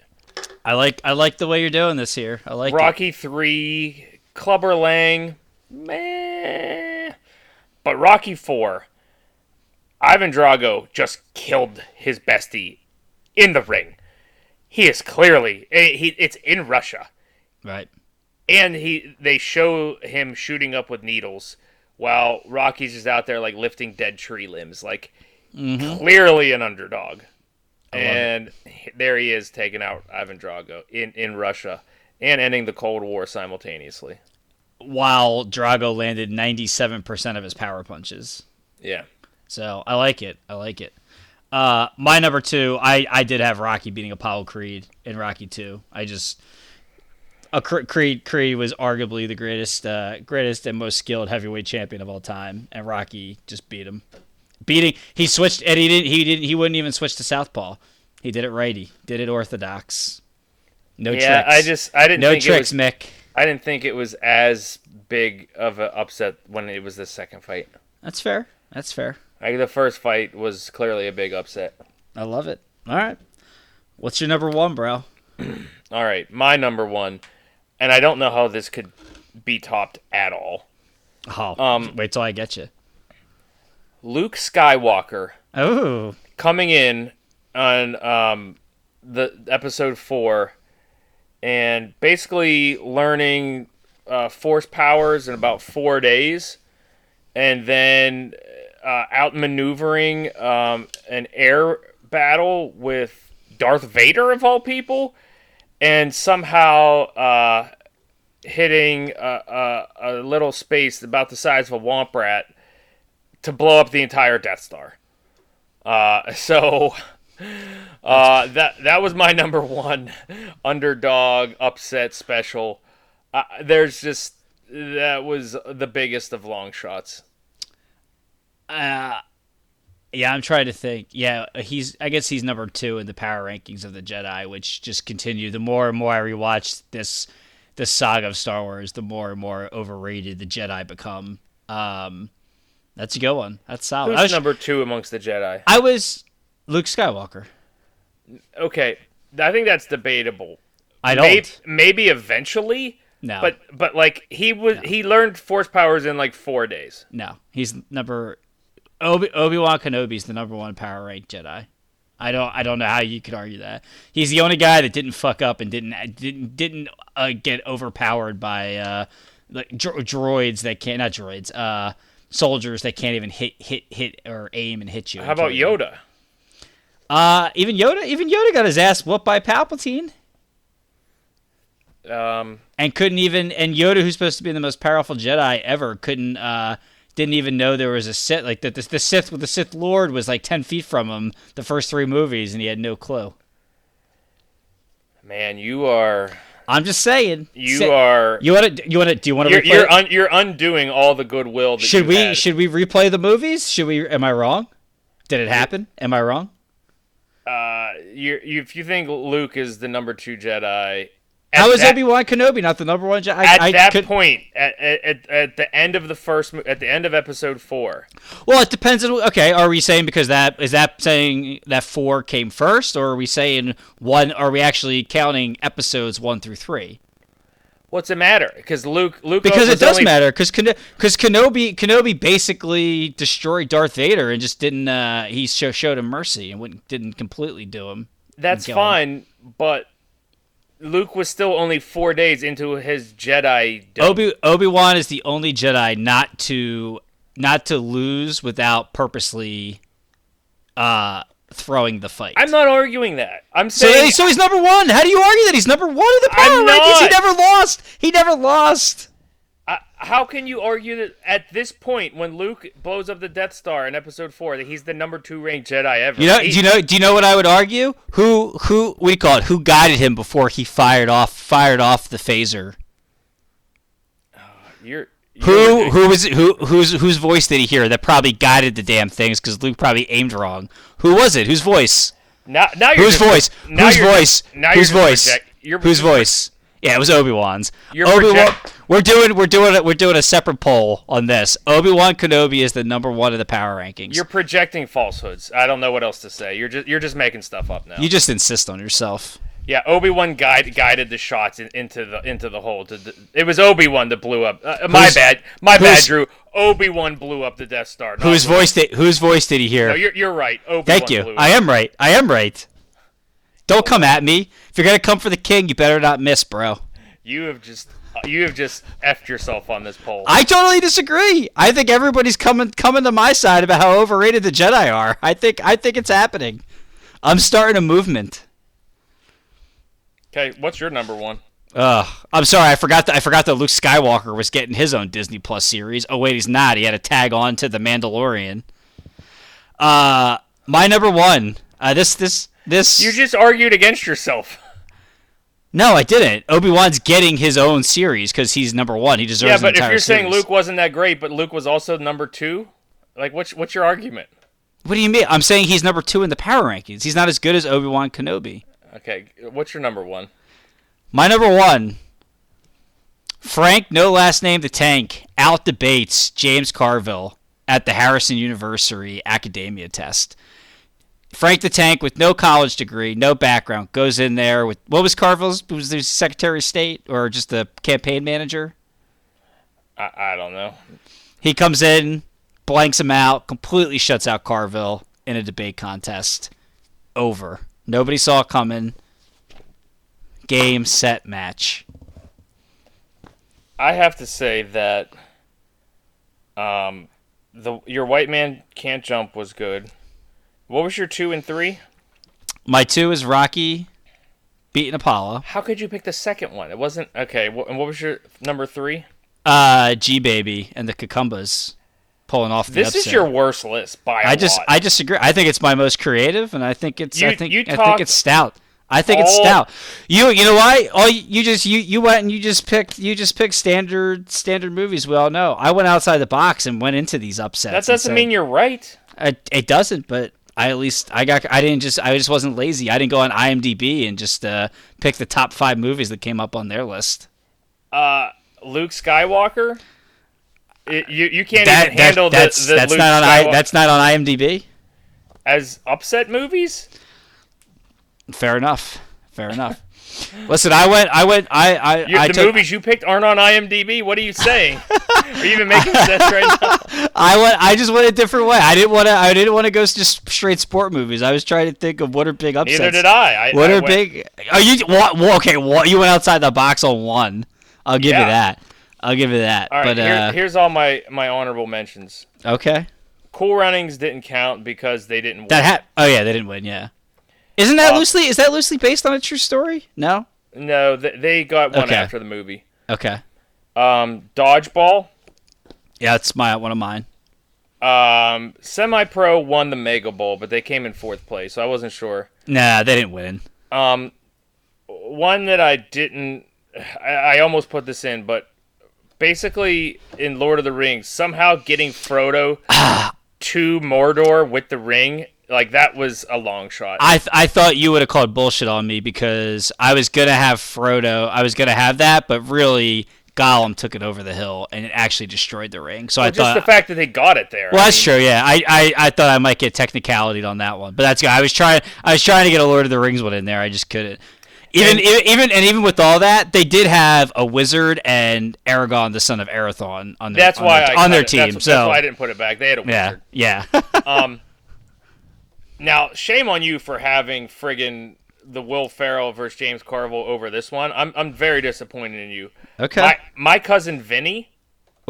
I like I like the way you're doing this here. I like it. Rocky 3, Clubber Lang, meh. But Rocky 4, Ivan Drago just killed his bestie in the ring. He is clearly eh, he it's in Russia. Right. and he they show him shooting up with needles while Rocky's just out there like lifting dead tree limbs, like clearly an underdog. And he- there he is taking out Ivan Drago in in Russia and ending the Cold War simultaneously. While Drago landed 97% of his power punches. Yeah. So I like it. I like it. Uh, my number two, I, I did have Rocky beating Apollo Creed in Rocky Two. I just a Creed Creed was arguably the greatest uh, greatest and most skilled heavyweight champion of all time, and Rocky just beat him. Beating he switched and he didn't he didn't he wouldn't even switch to southpaw. He did it righty. Did it orthodox. No yeah, tricks. I just I didn't no think tricks, it was Mick. I didn't think it was as big of an upset when it was the second fight. That's fair. That's fair. Like the first fight was clearly a big upset. I love it. All right. What's your number one, bro? All right, my number one, and I don't know how this could be topped at all. Oh, Um, wait till I get you. Luke Skywalker Oh, coming in on um, the episode four, and basically learning uh, force powers in about four days, and then uh, outmaneuvering um, an air battle with Darth Vader of all people, and somehow uh, hitting a, a, a little space about the size of a womp rat to blow up the entire Death Star. Uh, so uh, that that was my number one underdog upset special. Uh, there's just that was the biggest of long shots. Uh, yeah. I'm trying to think. Yeah, he's. I guess he's number two in the power rankings of the Jedi, which just continue. The more and more I rewatch this, this saga of Star Wars, the more and more overrated the Jedi become. Um, that's a good one. That's solid. Who's I was, number two amongst the Jedi? I was Luke Skywalker. Okay, I think that's debatable. I don't. Maybe, maybe eventually, no, but but like he was no. he learned force powers in like four days. no, he's number. Obi Obi Wan Kenobi's the number one power ranked Jedi. I don't I don't know how you could argue that. He's the only guy that didn't fuck up and didn't didn't didn't uh, get overpowered by uh, like dro- droids that can't not droids uh, soldiers that can't even hit hit hit or aim and hit you. How about Yoda? Uh, even Yoda even Yoda got his ass whooped by Palpatine Um, and couldn't even and Yoda who's supposed to be the most powerful Jedi ever couldn't uh didn't even know there was a Sith like that the, the Sith with the Sith Lord was like 10 feet from him the first 3 movies and he had no clue. man, you are I'm just saying. you are You want to? You want to? Do you want to you're you're, un, you're undoing all the goodwill. That should you we? had. Should we replay the movies? Should we? Am I wrong? Did it happen? Am I wrong? Uh, you if you think Luke is the number two Jedi, How at Obi Wan Kenobi not the number one? Jedi? at I, that could, point at, at at the end of the first at the end of episode four? well, it depends on. Okay, are we saying because that is that saying that four came first, or are we saying one? Are we actually counting episodes one through three? What's the matter? Because Luke Luke Because it does only- matter. Because because Kenobi Kenobi basically destroyed Darth Vader and just didn't. Uh, he show, showed him mercy and wouldn't, didn't completely do him. That's fine, but Luke was still only four days into his Jedi. Obi Obi Wan is the only Jedi not to not to lose without purposely uh throwing the fight. I'm not arguing that. I'm saying so he's number one. How do you argue that he's number one in the power rankings? He never lost. He never lost. Uh, how can you argue that at this point, when Luke blows up the Death Star in Episode Four, that he's the number two ranked Jedi ever? You know? He- Do you know? Do you know what I would argue? Who who you call it? Who guided him before he fired off fired off the phaser? You're, you're Who who was it- who whose whose voice did he hear that probably guided the damn things because Luke probably aimed wrong? Who was it? Whose voice? Now, now you're Whose just- voice? now Whose you're voice? just- now you're Whose voice? project- you're Whose voice? Yeah, it was Obi Wan's. Obi Wan. We're doing we're doing it. We're doing a separate poll on this. Obi Wan Kenobi is the number one of the power rankings. You're projecting falsehoods. I don't know what else to say. You're just you're just making stuff up now. you just insist on yourself. yeah, Obi Wan guide, guided the shots in, into the into the hole. To the, it was Obi Wan that blew up. Uh, my Who's- bad. My bad, Drew. Obi Wan blew up the Death Star. Whose voice did Whose voice did he hear? No, you're you're right. Obi Thank you. I am right. I am right. Don't come at me. If you're gonna come for the king, you better not miss, bro. You have just you have just effed yourself on this poll. I totally disagree. I think everybody's coming coming to my side about how overrated the Jedi are. I think I think it's happening. I'm starting a movement. Okay, what's your number one? Uh, I'm sorry. I forgot that I forgot that Luke Skywalker was getting his own Disney Plus series. Oh wait, he's not. He had to tag on to the Mandalorian. Uh, my number one. Uh, this this this. You just argued against yourself. no, I didn't. Obi Wan's getting his own series because he's number one. He deserves. Yeah, but if you're saying. Luke wasn't that great, but Luke was also number two, like what's what's your argument? what do you mean? I'm saying he's number two in the power rankings. He's not as good as Obi Wan Kenobi. Okay, what's your number one? My number one. Frank, no last name, the tank, out debates James Carville at the Harrison University Academia test. Frank the Tank, with no college degree, no background, goes in there with what was Carville's? Was he Secretary of State or just the campaign manager? I, I don't know. He comes in, blanks him out, completely shuts out Carville in a debate contest. Over. Nobody saw it coming. Game, set, match. I have to say that um, the your white man can't jump was good. What was your two and three? My two is Rocky beating Apollo. How could you pick the second one? It wasn't okay. Wh- and what was your number three? Uh, G Baby and the Kekambas pulling off the This upset. is your worst list by a I just lot. I disagree. I think it's my most creative, and I think it's I think I think it's stout. I think it's stout. You you know why? All you, you just you you went and you just picked you just picked standard standard movies. We all know. I went outside the box and went into these upsets. that doesn't said- mean you're right. It, it doesn't, but I at least I got I didn't just I just wasn't lazy. I didn't go on IMDb and just uh, pick the top five movies that came up on their list. Uh, Luke Skywalker. It, you you can't That, even that- handle that's the, the that's Luke not on I, that's not on IMDb. as upset movies. Fair enough. Fair enough. Listen, I went I went I I, You, I the took movies you picked aren't on IMDb. What are you saying? Are you even making sense right now? I went. I just went a different way. I didn't want to. I didn't want to go just straight sport movies. I was trying to think of what are big upsets. Neither did I. I What I are went- big? Are you? What, well, okay. What you went outside the box on one. I'll give Yeah. you that. I'll give you that. All right, but here- uh, here's all my my honorable mentions. okay. Cool Runnings didn't count because they didn't. That win. ha- Oh yeah, they didn't win. Yeah. Isn't that Uh, loosely? Is that loosely based on a true story? No. no, th- they got one Okay. after the movie. Okay. Um, Dodgeball. Yeah, it's my one of mine. Um, Semi Pro won the Mega Bowl, but they came in fourth place, so I wasn't sure. Nah, they didn't win. Um, one that I didn't, I, I almost put this in, but basically in Lord of the Rings, somehow getting Frodo to Mordor with the ring, like that was a long shot. I th- I thought you would have called bullshit on me because I was gonna have Frodo. I was gonna have that, but really Gollum took it over the hill and it actually destroyed the ring. So I just thought. the fact that they got it there. well, I that's mean, true. Yeah, I, I, I thought I might get technicality on that one, but that's good. I was trying. I was trying to get a Lord of the Rings one in there. I just couldn't. Even, And- even and even with all that, they did have a wizard and Aragorn, the son of Arathorn, on their That's on why their, I on their it. team. That's, so that's why I didn't put it back. They had a yeah, wizard. yeah. Um, now shame on you for having friggin' the Will Ferrell versus James Carville over this one. I'm I'm very disappointed in you. okay. My my cousin Vinny.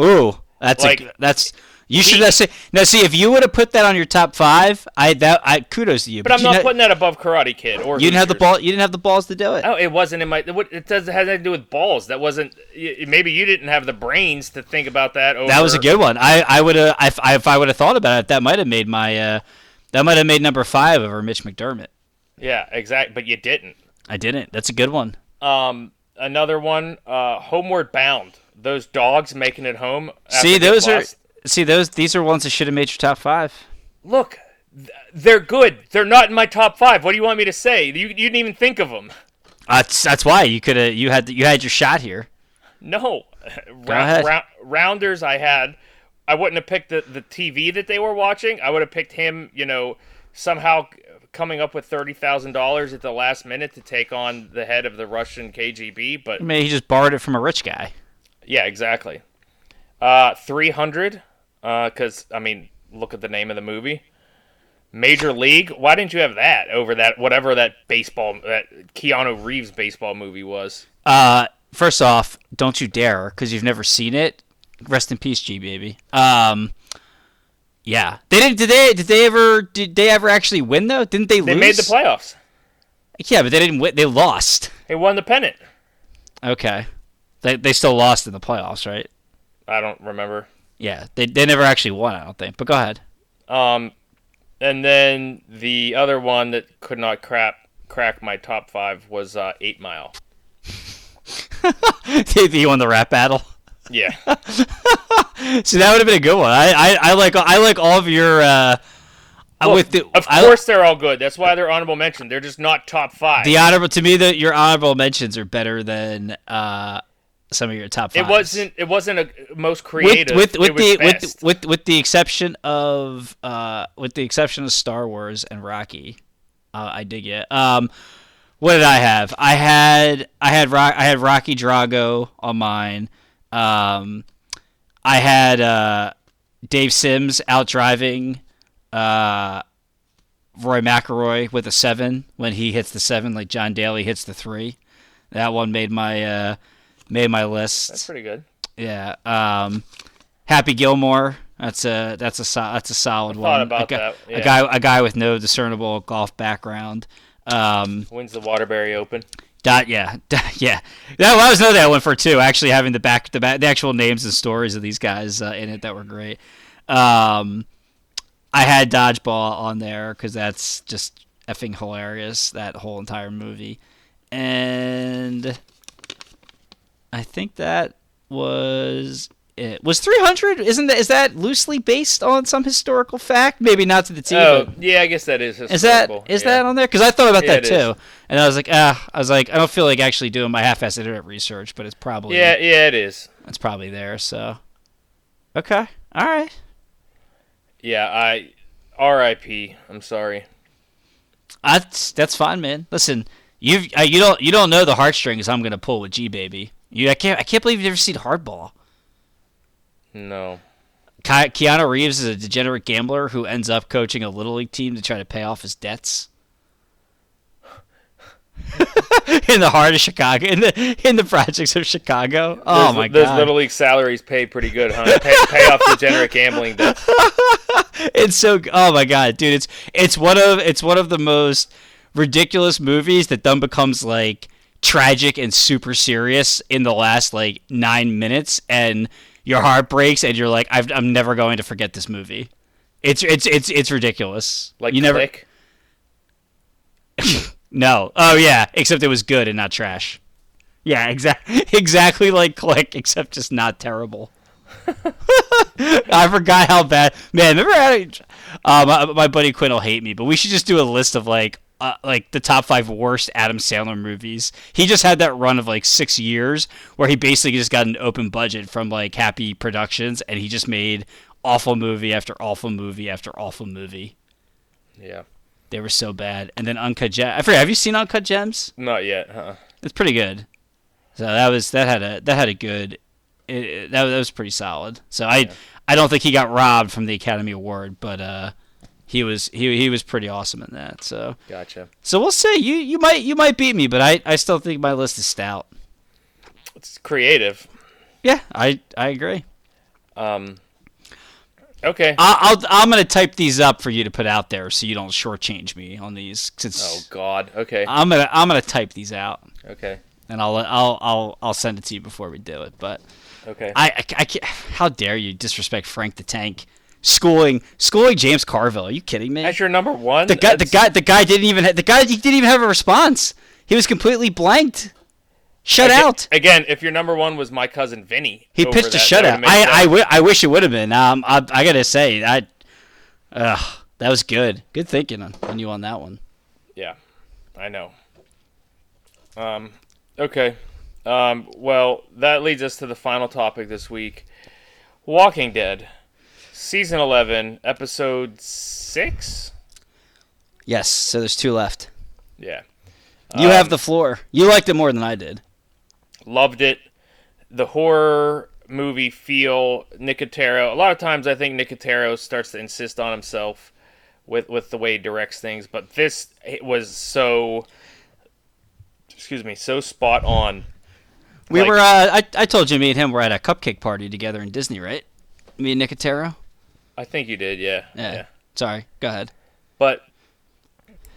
Ooh, that's Like, a, that's you should have said now. See, if you would have put that on your top five, I that I kudos to you. But I'm you not know- putting that above Karate Kid or You didn't have the ball. You didn't have the balls to do it. Oh, it wasn't in my. It it does it has nothing to do with balls. That wasn't. Maybe you didn't have the brains to think about that. Over, that was a good one. I I would have if I, if I would have thought about it, that might have made my uh that might have made number five over Mitch McDermott. Yeah, exact. But you didn't. I didn't. That's a good one. Um, another one. Uh, Homeward Bound. Those dogs making it home. see, those are lost. see those these are ones that should have made your top five. Look, th- they're good. They're not in my top five. What do you want me to say? You, you didn't even think of them. That's that's why you could have you had you had your shot here. No. Round, ahead. round- rounders I had. I wouldn't have picked the, the TV that they were watching. I would have picked him, you know, somehow coming up with $30,000 at the last minute to take on the head of the Russian KGB. But I mean, he just borrowed it from a rich guy. yeah, exactly. Uh, 300, because, I mean, look at the name of the movie. Major League. Why didn't you have that over that, whatever that baseball, that Keanu Reeves baseball movie was? Uh, first off, don't you dare, because you've never seen it. Rest in peace, G baby. Um, yeah, they didn't. Did they? Did they ever? Did they ever actually win though? Didn't they, lose They lose? made the playoffs. Yeah, but they didn't win. They lost. They won the pennant. Okay, they they still lost in the playoffs, right? I don't remember. Yeah, they they never actually won. I don't think. But go ahead. Um, and then the other one that could not crap crack my top five was uh, Eight Mile. you won the rap battle. Yeah, See, that would have been a good one. I, I, I like I like all of your. Uh, with the of I- course they're all good. That's why they're honorable mention. They're just not top five. the honorable to me that your honorable mentions are better than uh, some of your top five. it wasn't. It wasn't a most creative. with with, with the with, with with the exception of uh with the exception of Star Wars and Rocky, uh, I dig it. Um, what did I have? I had I had I had Rocky Drago on mine. Um, I had uh, Dave Simms out driving uh, Roy McIlroy with a seven when he hits the seven, like John Daly hits the three. That one made my uh, made my list. That's pretty good. Yeah. Um, Happy Gilmore. That's a that's a so- that's a solid one. about a, guy, that, yeah. a guy a guy with no discernible golf background. Um, Wins the Waterbury Open. Dot yeah dot, yeah. That, that was another that went for too. Actually, having the back the back the actual names and stories of these guys uh, in it that were great. Um, I had dodgeball on there because that's just effing hilarious. That whole entire movie, and I think that was it. Was 300? Isn't that is that loosely based on some historical fact? Maybe not to the T. Oh, yeah, I guess that is is that historical. is yeah. that on there? Because I thought about Yeah, that too, is. and I was like, ah, I was like, I don't feel like actually doing my half-assed internet research, but it's probably Yeah, yeah, it is. it's probably there. So, okay, all right. Yeah, I. R.I.P. I'm sorry. That's that's fine, man. Listen, you uh, you don't you don't know the heartstrings I'm gonna pull with G baby. You I can't I can't believe you've never seen Hardball. No. Ke- Keanu Reeves is a degenerate gambler who ends up coaching a little league team to try to pay off his debts. in the heart of Chicago, in the in the projects of Chicago. Oh those, my those god! Those little league salaries pay pretty good, huh? Pay, pay off degenerate gambling debts. it's so oh my god, dude! It's it's one of it's one of the most ridiculous movies that then becomes like tragic and super serious in the last like nine minutes, and your heart breaks, and you're like, I've, I'm never going to forget this movie. It's it's it's it's ridiculous. Like you never no. Oh yeah, except it was good and not trash. Yeah, exactly exactly like Click, except just not terrible. I forgot how bad. Man, remember how, uh, my, my buddy Quinn will hate me, but we should just do a list of like uh, like the top five worst Adam Sandler movies. He just had that run of like six years where he basically just got an open budget from like Happy Productions, and he just made awful movie after awful movie after awful movie. Yeah. They were so bad. And then Uncut Gems. I forget. Have you seen Uncut Gems? Not yet, huh? It's pretty good. So that was that had a that had a good. It, it- that, that was pretty solid. So I I don't think he got robbed from the Academy Award, but uh, he was he he was pretty awesome in that. So Gotcha. so we'll see. You you might you might beat me, but I I still think my list is stout. It's creative. Yeah, I I agree. Um. Okay. I, I'll I'm gonna type these up for you to put out there so you don't shortchange me on these. Oh God. Okay. I'm gonna I'm gonna type these out Okay. and I'll I'll I'll I'll send it to you before we do it. But Okay. I, I, I can't, how dare you disrespect Frank the Tank, schooling schooling James Carville? Are you kidding me? That's your number one. the guy the guy the guy didn't even ha- the guy he didn't even have a response. He was completely blanked. Shut Again- out. Again, if your number one was my cousin Vinny, He pitched a that, that shutout. I, I, wi- I wish it would have been. Um, I, I gotta say, I, ugh, that was good. Good thinking on, on you on that one. Yeah, I know. Um, okay. Um, well, that leads us to the final topic this week Walking Dead, Season 11, Episode 6? Yes. So there's two left. Yeah. You Um, have the floor. You liked it more than I did. Loved it. The horror movie feel, Nicotero. A lot of times I think Nicotero starts to insist on himself with, with the way he directs things, but this it was so. Excuse me, so spot on. We like- were. Uh, I I told you me and him were at a cupcake party together in Disney, right? Me and Nicotero. I think you did, yeah. Yeah. Sorry. Go ahead. But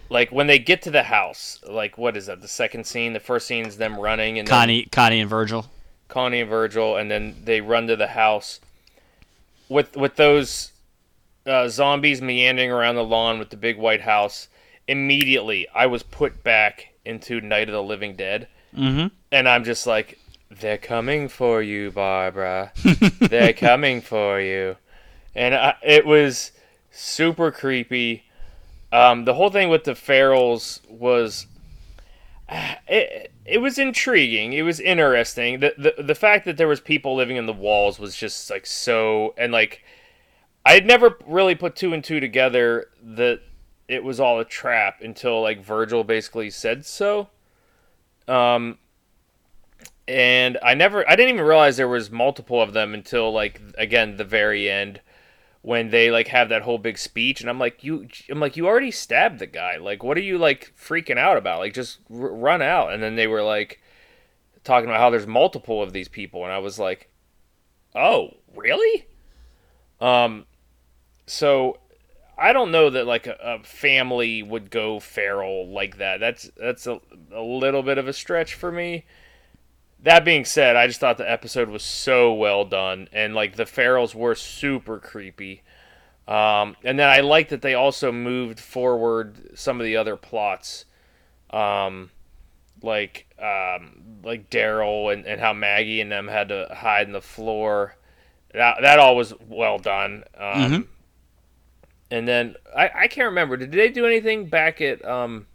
like when they get to the house, like what is that? The second scene, the first scene is them running and then Connie, Connie and Virgil. Connie and Virgil, and then they run to the house with with those uh, zombies meandering around the lawn with the big white house. Immediately, I was put back into Night of the Living Dead, Mm-hmm. and I'm just like, "They're coming for you, Barbara. They're coming for you," and I, it was super creepy. Um, the whole thing with the ferals was it, it was intriguing. It was interesting. The, the the fact that there was people living in the walls was just like so and like I had never really put two and two together that it was all a trap until like Virgil basically said so. Um and I never I didn't even realize there was multiple of them until like again the very end when they like have that whole big speech and I'm like you I'm like you already stabbed the guy. Like what are you like freaking out about? Like just r- run out. And then they were like talking about how there's multiple of these people and I was like oh really? Um so I don't know that like a, a family would go feral like that. That's that's a, a little bit of a stretch for me that being said, I just thought the episode was so well done, and like the ferals were super creepy. Um, and then I like that they also moved forward some of the other plots, um, like um, like Daryl and, and how Maggie and them had to hide in the floor. That that all was well done. Um, Mhm. And then I, I can't remember. Did they do anything back at um,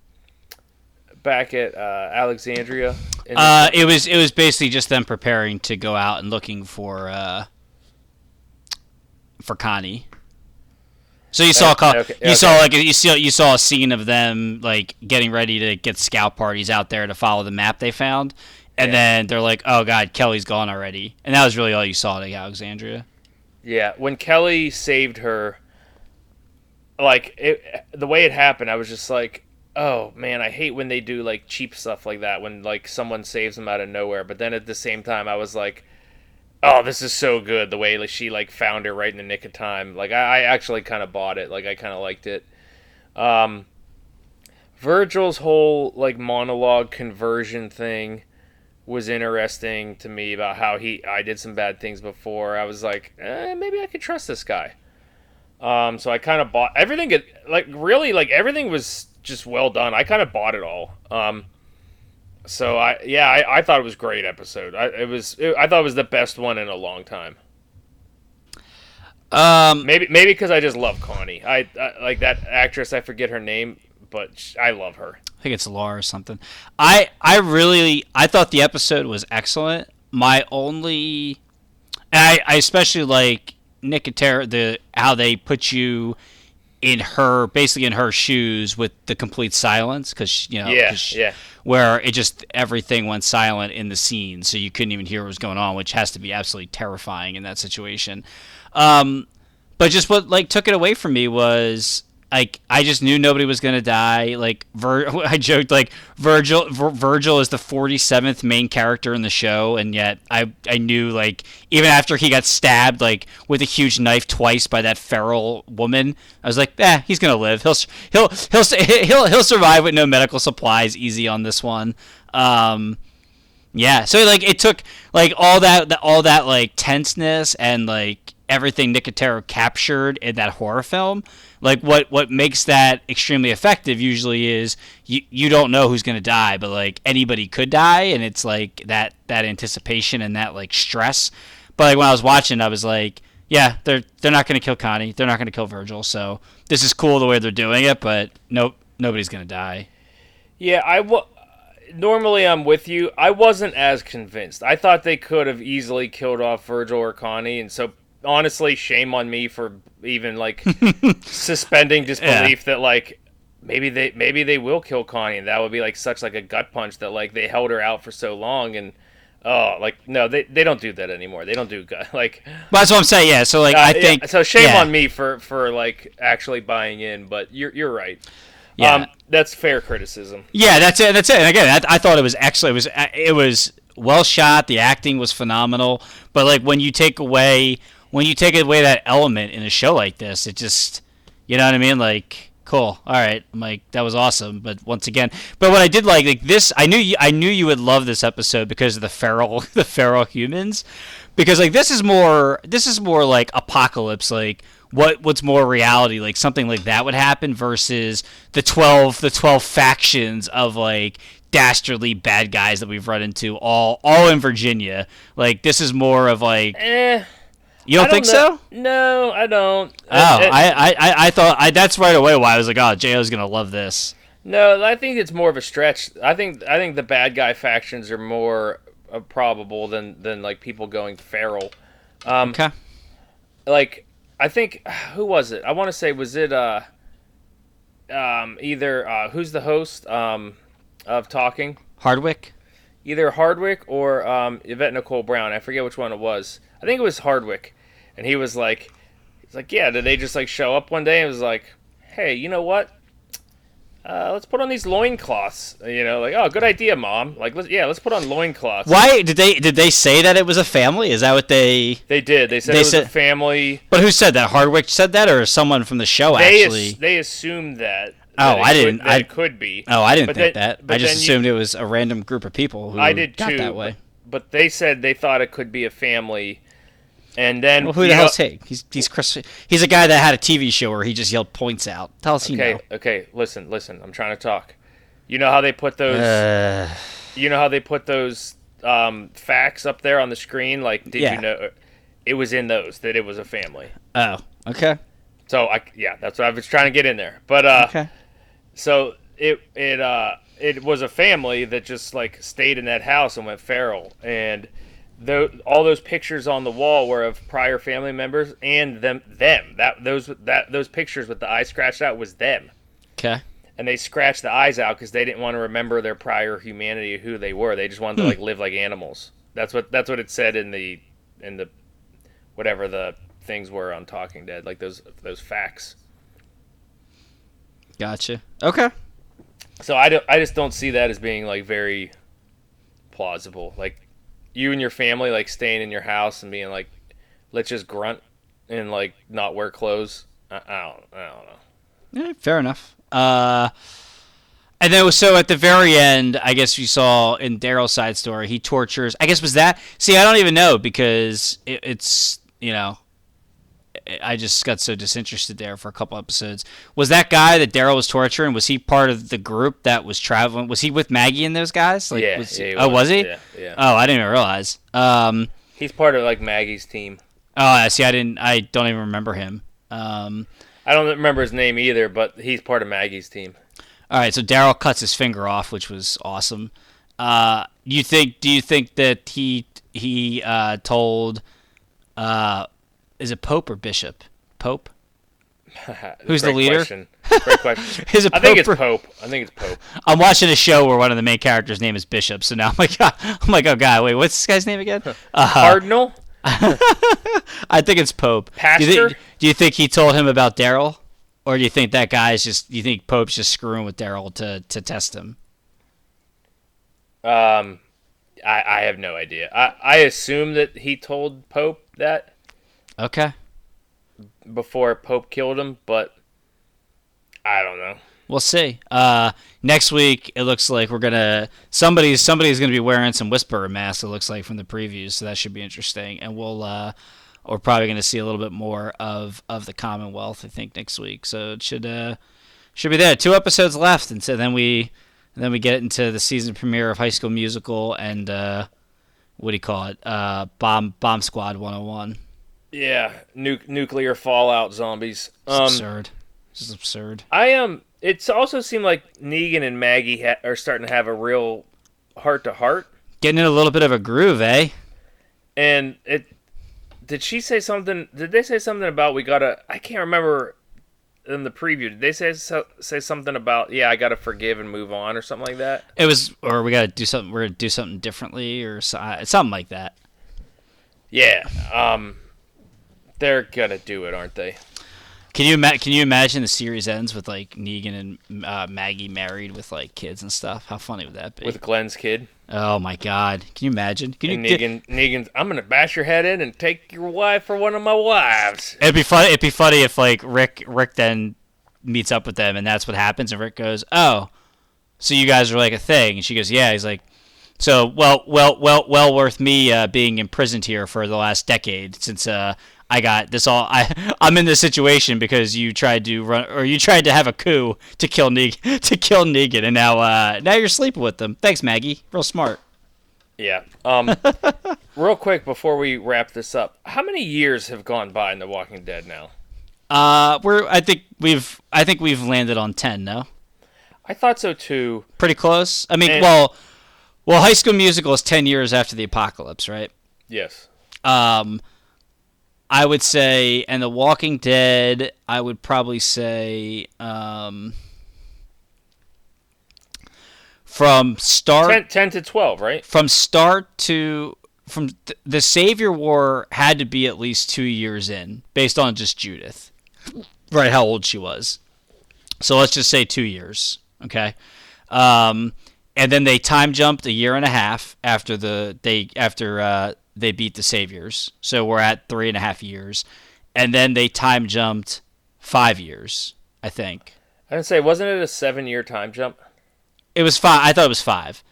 back at uh, Alexandria? in Uh, it was it was basically just them preparing to go out and looking for uh, for Connie. So you saw Okay, co- okay, you saw like you saw you saw a scene of them like getting ready to get scout parties out there to follow the map they found, and Yeah. then they're like, "Oh God, Kelly's gone already," and that was really all you saw at Alexandria. Yeah, when Kelly saved her, like it, the way it happened, I was just like, "Oh man, I hate when they do like cheap stuff like that when like someone saves them out of nowhere." But then at the same time, I was like, "Oh, this is so good." The way like she like found her right in the nick of time. Like I, I actually kind of bought it. Like I kind of liked it. Um, Virgil's whole like monologue conversion thing was interesting to me about how he I did some bad things before. I was like, eh, maybe I could trust this guy. Um, so I kind of bought everything. Like really, like everything was just well done. I kind of bought it all. Um, so I yeah, I, I thought it was a great episode. I it was it, I thought it was the best one in a long time. Um, Maybe maybe because I just love Connie. I, I like that actress. I forget her name, but sh- I love her. I think it's Laura or something. I I really I thought the episode was excellent. My only, and I, I especially like Nicotero the how they put you in her basically in her shoes with the complete silence because you know Yeah, 'cause yeah. where it just everything went silent in the scene so you couldn't even hear what was going on which has to be absolutely terrifying in that situation um, but just what like took it away from me was like I just knew nobody was gonna die. Like Vir- I joked like Virgil Vir- Virgil is the 47th main character in the show, and yet I I knew like even after he got stabbed like with a huge knife twice by that feral woman, I was like, eh, he's gonna live. He'll he'll he'll he'll he'll survive with no medical supplies. Easy on this one. Um, yeah, so like it took like all that all that like tenseness and like everything Nicotero captured in that horror film. Like what what makes that extremely effective usually is you you don't know who's gonna die, but like anybody could die, and it's like that that anticipation and that like stress. But like when I was watching, I was like, yeah, they're they're not gonna kill Connie, they're not gonna kill Virgil, so this is cool the way they're doing it, but nope, nobody's gonna die. Yeah, I wa- normally I'm with you. I wasn't as convinced. I thought they could have easily killed off Virgil or Connie, and so honestly, shame on me for even like suspending disbelief that like maybe they maybe they will kill Connie, and that would be like such like a gut punch that like they held her out for so long and. Oh, like no, they, they don't do that anymore. They don't do gut like. But that's what I'm saying. Yeah, so like uh, I yeah, think so. Shame yeah. on me for for like actually buying in, but you're you're right. Yeah. Um, that's fair criticism. Yeah, that's it. That's it. And again, I, I thought it was excellent. It was it was well shot. The acting was phenomenal. But like when you take away when you take away that element in a show like this, it just you know what I mean. Like cool. All right. I'm like that was awesome. But once again, but what I did like like this, I knew you, I knew you would love this episode because of the feral the feral humans. Because like this is more this is more like apocalypse like what what's more reality like something like that would happen versus the 12 the 12 factions of like dastardly bad guys that we've run into all all in Virginia like this is more of like Eh. You don't, I think know- so No, I don't. oh I, I I- I thought I that's right away why I was like oh Jo's gonna love this no, I think it's more of a stretch. I think I think the bad guy factions are more uh, probable than than like people going feral. Um, okay like I think who was it? I want to say was it uh um either uh who's the host um of talking Hardwick either Hardwick or um, Yvette Nicole Brown. I forget which one it was. I think it was Hardwick, and he was like, he's like, yeah. Did they just like show up one day and was like, hey, you know what? Uh, let's put on these loincloths. You know, like, oh, good idea, mom. Like, let's, yeah, let's put on loincloths. why did they did they say that it was a family is that what they They did. They said They it was a said- family. but who said that Hardwick said that or someone from the show They actually ass- they assumed that. Oh, that I didn't- that I- it could be. Oh, I didn't But think then- that. I just then you- assumed it was a random group of people who I did got too. that way. But they said they thought it could be a family, and then Well, who the hell's he? He's he's Chris. He's a guy that had a TV show where he just yelled points out. Tell us he Okay, know. okay, listen, listen. I'm trying to talk. You know how they put those Uh, you know how they put those um, facts up there on the screen like did Yeah. you know it was in those that it was a family. oh, okay, So I yeah, that's what I was trying to get in there. But uh okay. so it it uh it was a family that just like stayed in that house and went feral and tho- all those pictures on the wall were of prior family members and them them that those that those pictures with the eye scratched out was them Okay. and they scratched the eyes out because they didn't want to remember their prior humanity who they were they just wanted to hmm. like live like animals that's what that's what it said in the in the whatever the things were on Talking Dead, like those those facts. Gotcha. Okay. So I, don't, I just don't see that as being like very plausible. Like you and your family like staying in your house and being like, let's just grunt and like not wear clothes. I, I don't I don't know. Yeah, fair enough. Uh, and then so at the very end, I guess you saw in Daryl's side story, he tortures. I guess was that. See, I don't even know because it, it's you know, I just got so disinterested there for a couple episodes. Was that guy that Daryl was torturing? Was he part of the group that was traveling? Was he with Maggie and those guys? Like, yeah, was yeah, he oh, was he? Yeah, yeah. Oh, I didn't even realize. Um, He's part of like Maggie's team. oh, I see. I didn't. I don't even remember him. Um, I don't remember his name either, but he's part of Maggie's team. All right, so Daryl cuts his finger off, which was awesome. Uh, you think? Do you think that he he uh, told? Uh, is it Pope or Bishop? Pope. Who's the leader? Question. Great question. Is it I think it's Pope or- Pope. I think it's Pope. I'm watching a show where one of the main characters' name is Bishop, so now I'm like, I'm like, oh god, wait, what's this guy's name again? Uh, Cardinal. I think it's Pope. Do you, Pastor? think, do you think he told him about Daryl, or do you think that guy's just? Do you think Pope's just screwing with Daryl to to test him? Um, I, I have no idea. I, I assume that he told Pope that Okay. before Pope killed him, but I don't know. We'll see. Uh, next week, it looks like we're gonna somebody's somebody's gonna be wearing some Whisperer masks. It looks like from the previews, so that should be interesting. And we'll uh, we're probably gonna see a little bit more of of the Commonwealth. I think next week, so it should uh, should be there. Two episodes left, and so then we then we get into the season premiere of High School Musical and uh, what do you call it? Uh, Bomb Bomb Squad 101. Yeah, nu- nuclear fallout zombies. It's Um, absurd. This is absurd. I um, it's also seemed like Negan and Maggie ha- are starting to have a real heart to heart, Getting in a little bit of a groove, eh? and it. Did she say something? Did they say something about we gotta? I can't remember in the preview. Did they say so, say something about yeah, I gotta forgive and move on or something like that? It was, or we got to do something. We're gonna do something differently, or so, something like that. Yeah. Um, they're gonna do it, aren't they? Can you ima- can you imagine the series ends with like Negan and uh, Maggie married with like kids and stuff? How funny would that be? With Glenn's kid oh my god! Can you imagine? Can you? and get- Negan. Negan's. I'm gonna bash your head in and take your wife for one of my wives. it'd be fun. It'd be funny if like Rick Rick then meets up with them and that's what happens, and Rick goes, "Oh, so you guys are like a thing?" And she goes, "Yeah." He's like. So well, well, well, well worth me uh, being imprisoned here for the last decade since uh, I got this all. I I'm in this situation because you tried to run or you tried to have a coup to kill Negan to kill Negan, and now uh, now you're sleeping with them. Thanks, Maggie. Real smart. Yeah. Um, real quick before we wrap this up, how many years have gone by in The Walking Dead now? Uh, we're I think we've I think we've landed on ten. No, I thought so too. pretty close. I mean, And- well, well, High School Musical is ten years after the apocalypse, right? Yes. Um, I would say, and The Walking Dead, I would probably say, um, from start 10, 10 to 12, right? from start to from th- the Savior War had to be at least two years in, based on just Judith, right? How old she was. So let's just say two years, okay. Um, and then they time jumped a year and a half after the they after uh, they beat the Saviors. So we're at three and a half years, and then they time jumped five years, I think. I didn't say, wasn't it a seven year time jump? It was five. I thought it was five.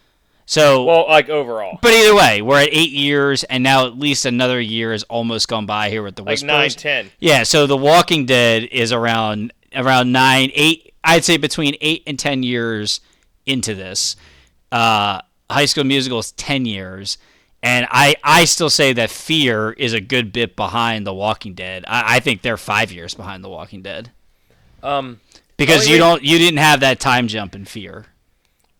So Well, like overall. But either way, we're at eight years, and now at least another year has almost gone by here with the Like Whisperers. nine, ten. Yeah, so The Walking Dead is around around nine, eight. I'd say between eight and ten years into this. Uh, High School Musical is ten years, and I I still say that Fear is a good bit behind The Walking Dead. I, I think they're five years behind The Walking Dead Um, because you re- don't you didn't have that time jump in Fear.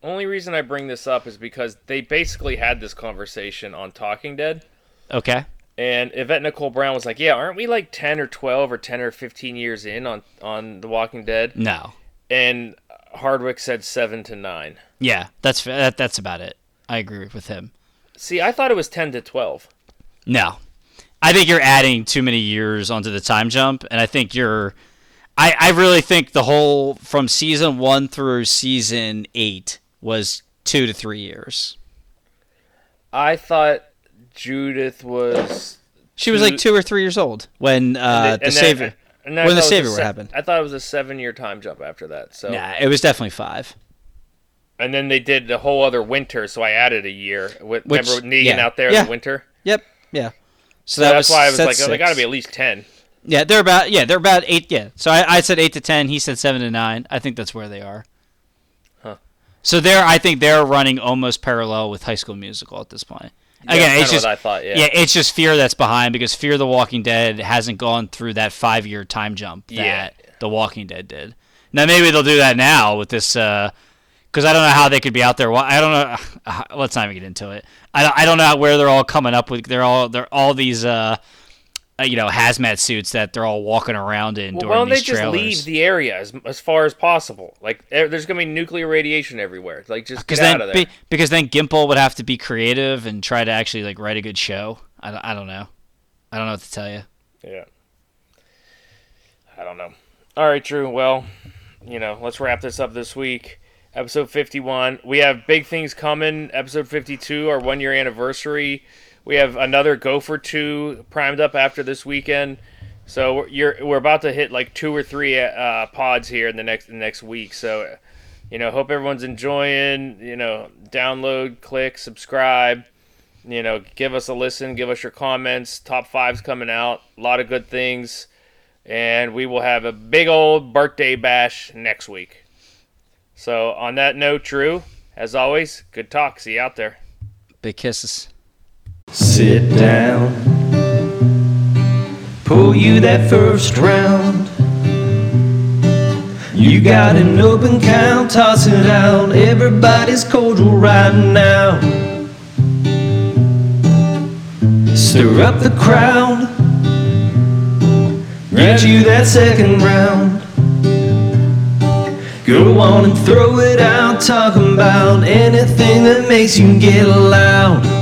only reason I bring this up is because they basically had this conversation on Talking Dead. Okay. And Yvette Nicole Brown was like, "Yeah, aren't we like ten or twelve or ten or fifteen years in on on The Walking Dead?" No. And Hardwick said seven to nine. Yeah, that's that, that's about it. I agree with him. See, I thought it was ten to twelve. No. I think you're adding too many years onto the time jump, and I think you're. I, I really think the whole from season one through season eight was two to three years. I thought Judith was. She was like two or three years old when uh, and the savior. and I when the savior se- happened. I thought it was a seven-year time jump after that. So, Nah, it was definitely five. And then they did the whole other winter, so I added a year. With, Which- remember Negan yeah. out there in the winter? Yep. Yeah. So So that that's was why I was like, oh, they got to be at least ten. Yeah, they're about yeah, they're about eight. Yeah, so I, I said eight to ten. He said seven to nine. I think that's where they are. Huh. So they're I think they're running almost parallel with High School Musical at this point. Again, that's it's just what I thought. Yeah. yeah, it's just Fear that's behind because Fear the Walking Dead hasn't gone through that five year time jump that Yeah. The Walking Dead did. Now maybe they'll do that now with this. Uh, because I don't know how they could be out there. I don't know. Let's not even get into it. I don't, I don't know where they're all coming up with. They're all they're all these uh, uh, you know hazmat suits that they're all walking around in Well, why don't they these just leave the area as, as far as possible? Like, there's gonna be nuclear radiation everywhere. Like, just get because out then of there. be, because then Gimple would have to be creative and try to actually like write a good show. I, don't- I don't know. I don't know what to tell you. Yeah. I don't know. All right, Drew. Well, you know, let's wrap this up this week. Episode 51. We have big things coming. Episode 52, our one year anniversary. We have another go for two primed up after this weekend. So we're, you're, we're about to hit like two or three uh, pods here in the next the next week. So, you know, hope everyone's enjoying. You know, download, click, subscribe you know, give us a listen, give us your comments. Top fives coming out, a lot of good things, and we will have a big old birthday bash next week. So, on that note, Drew, as always, good talk. See you out there. Big kisses. Sit down. Pull you that first round. You got an open count, toss it out. Everybody's cordial right now. Stir up the crowd. Get you that second round. Go on and throw it out, talking about anything that makes you get loud.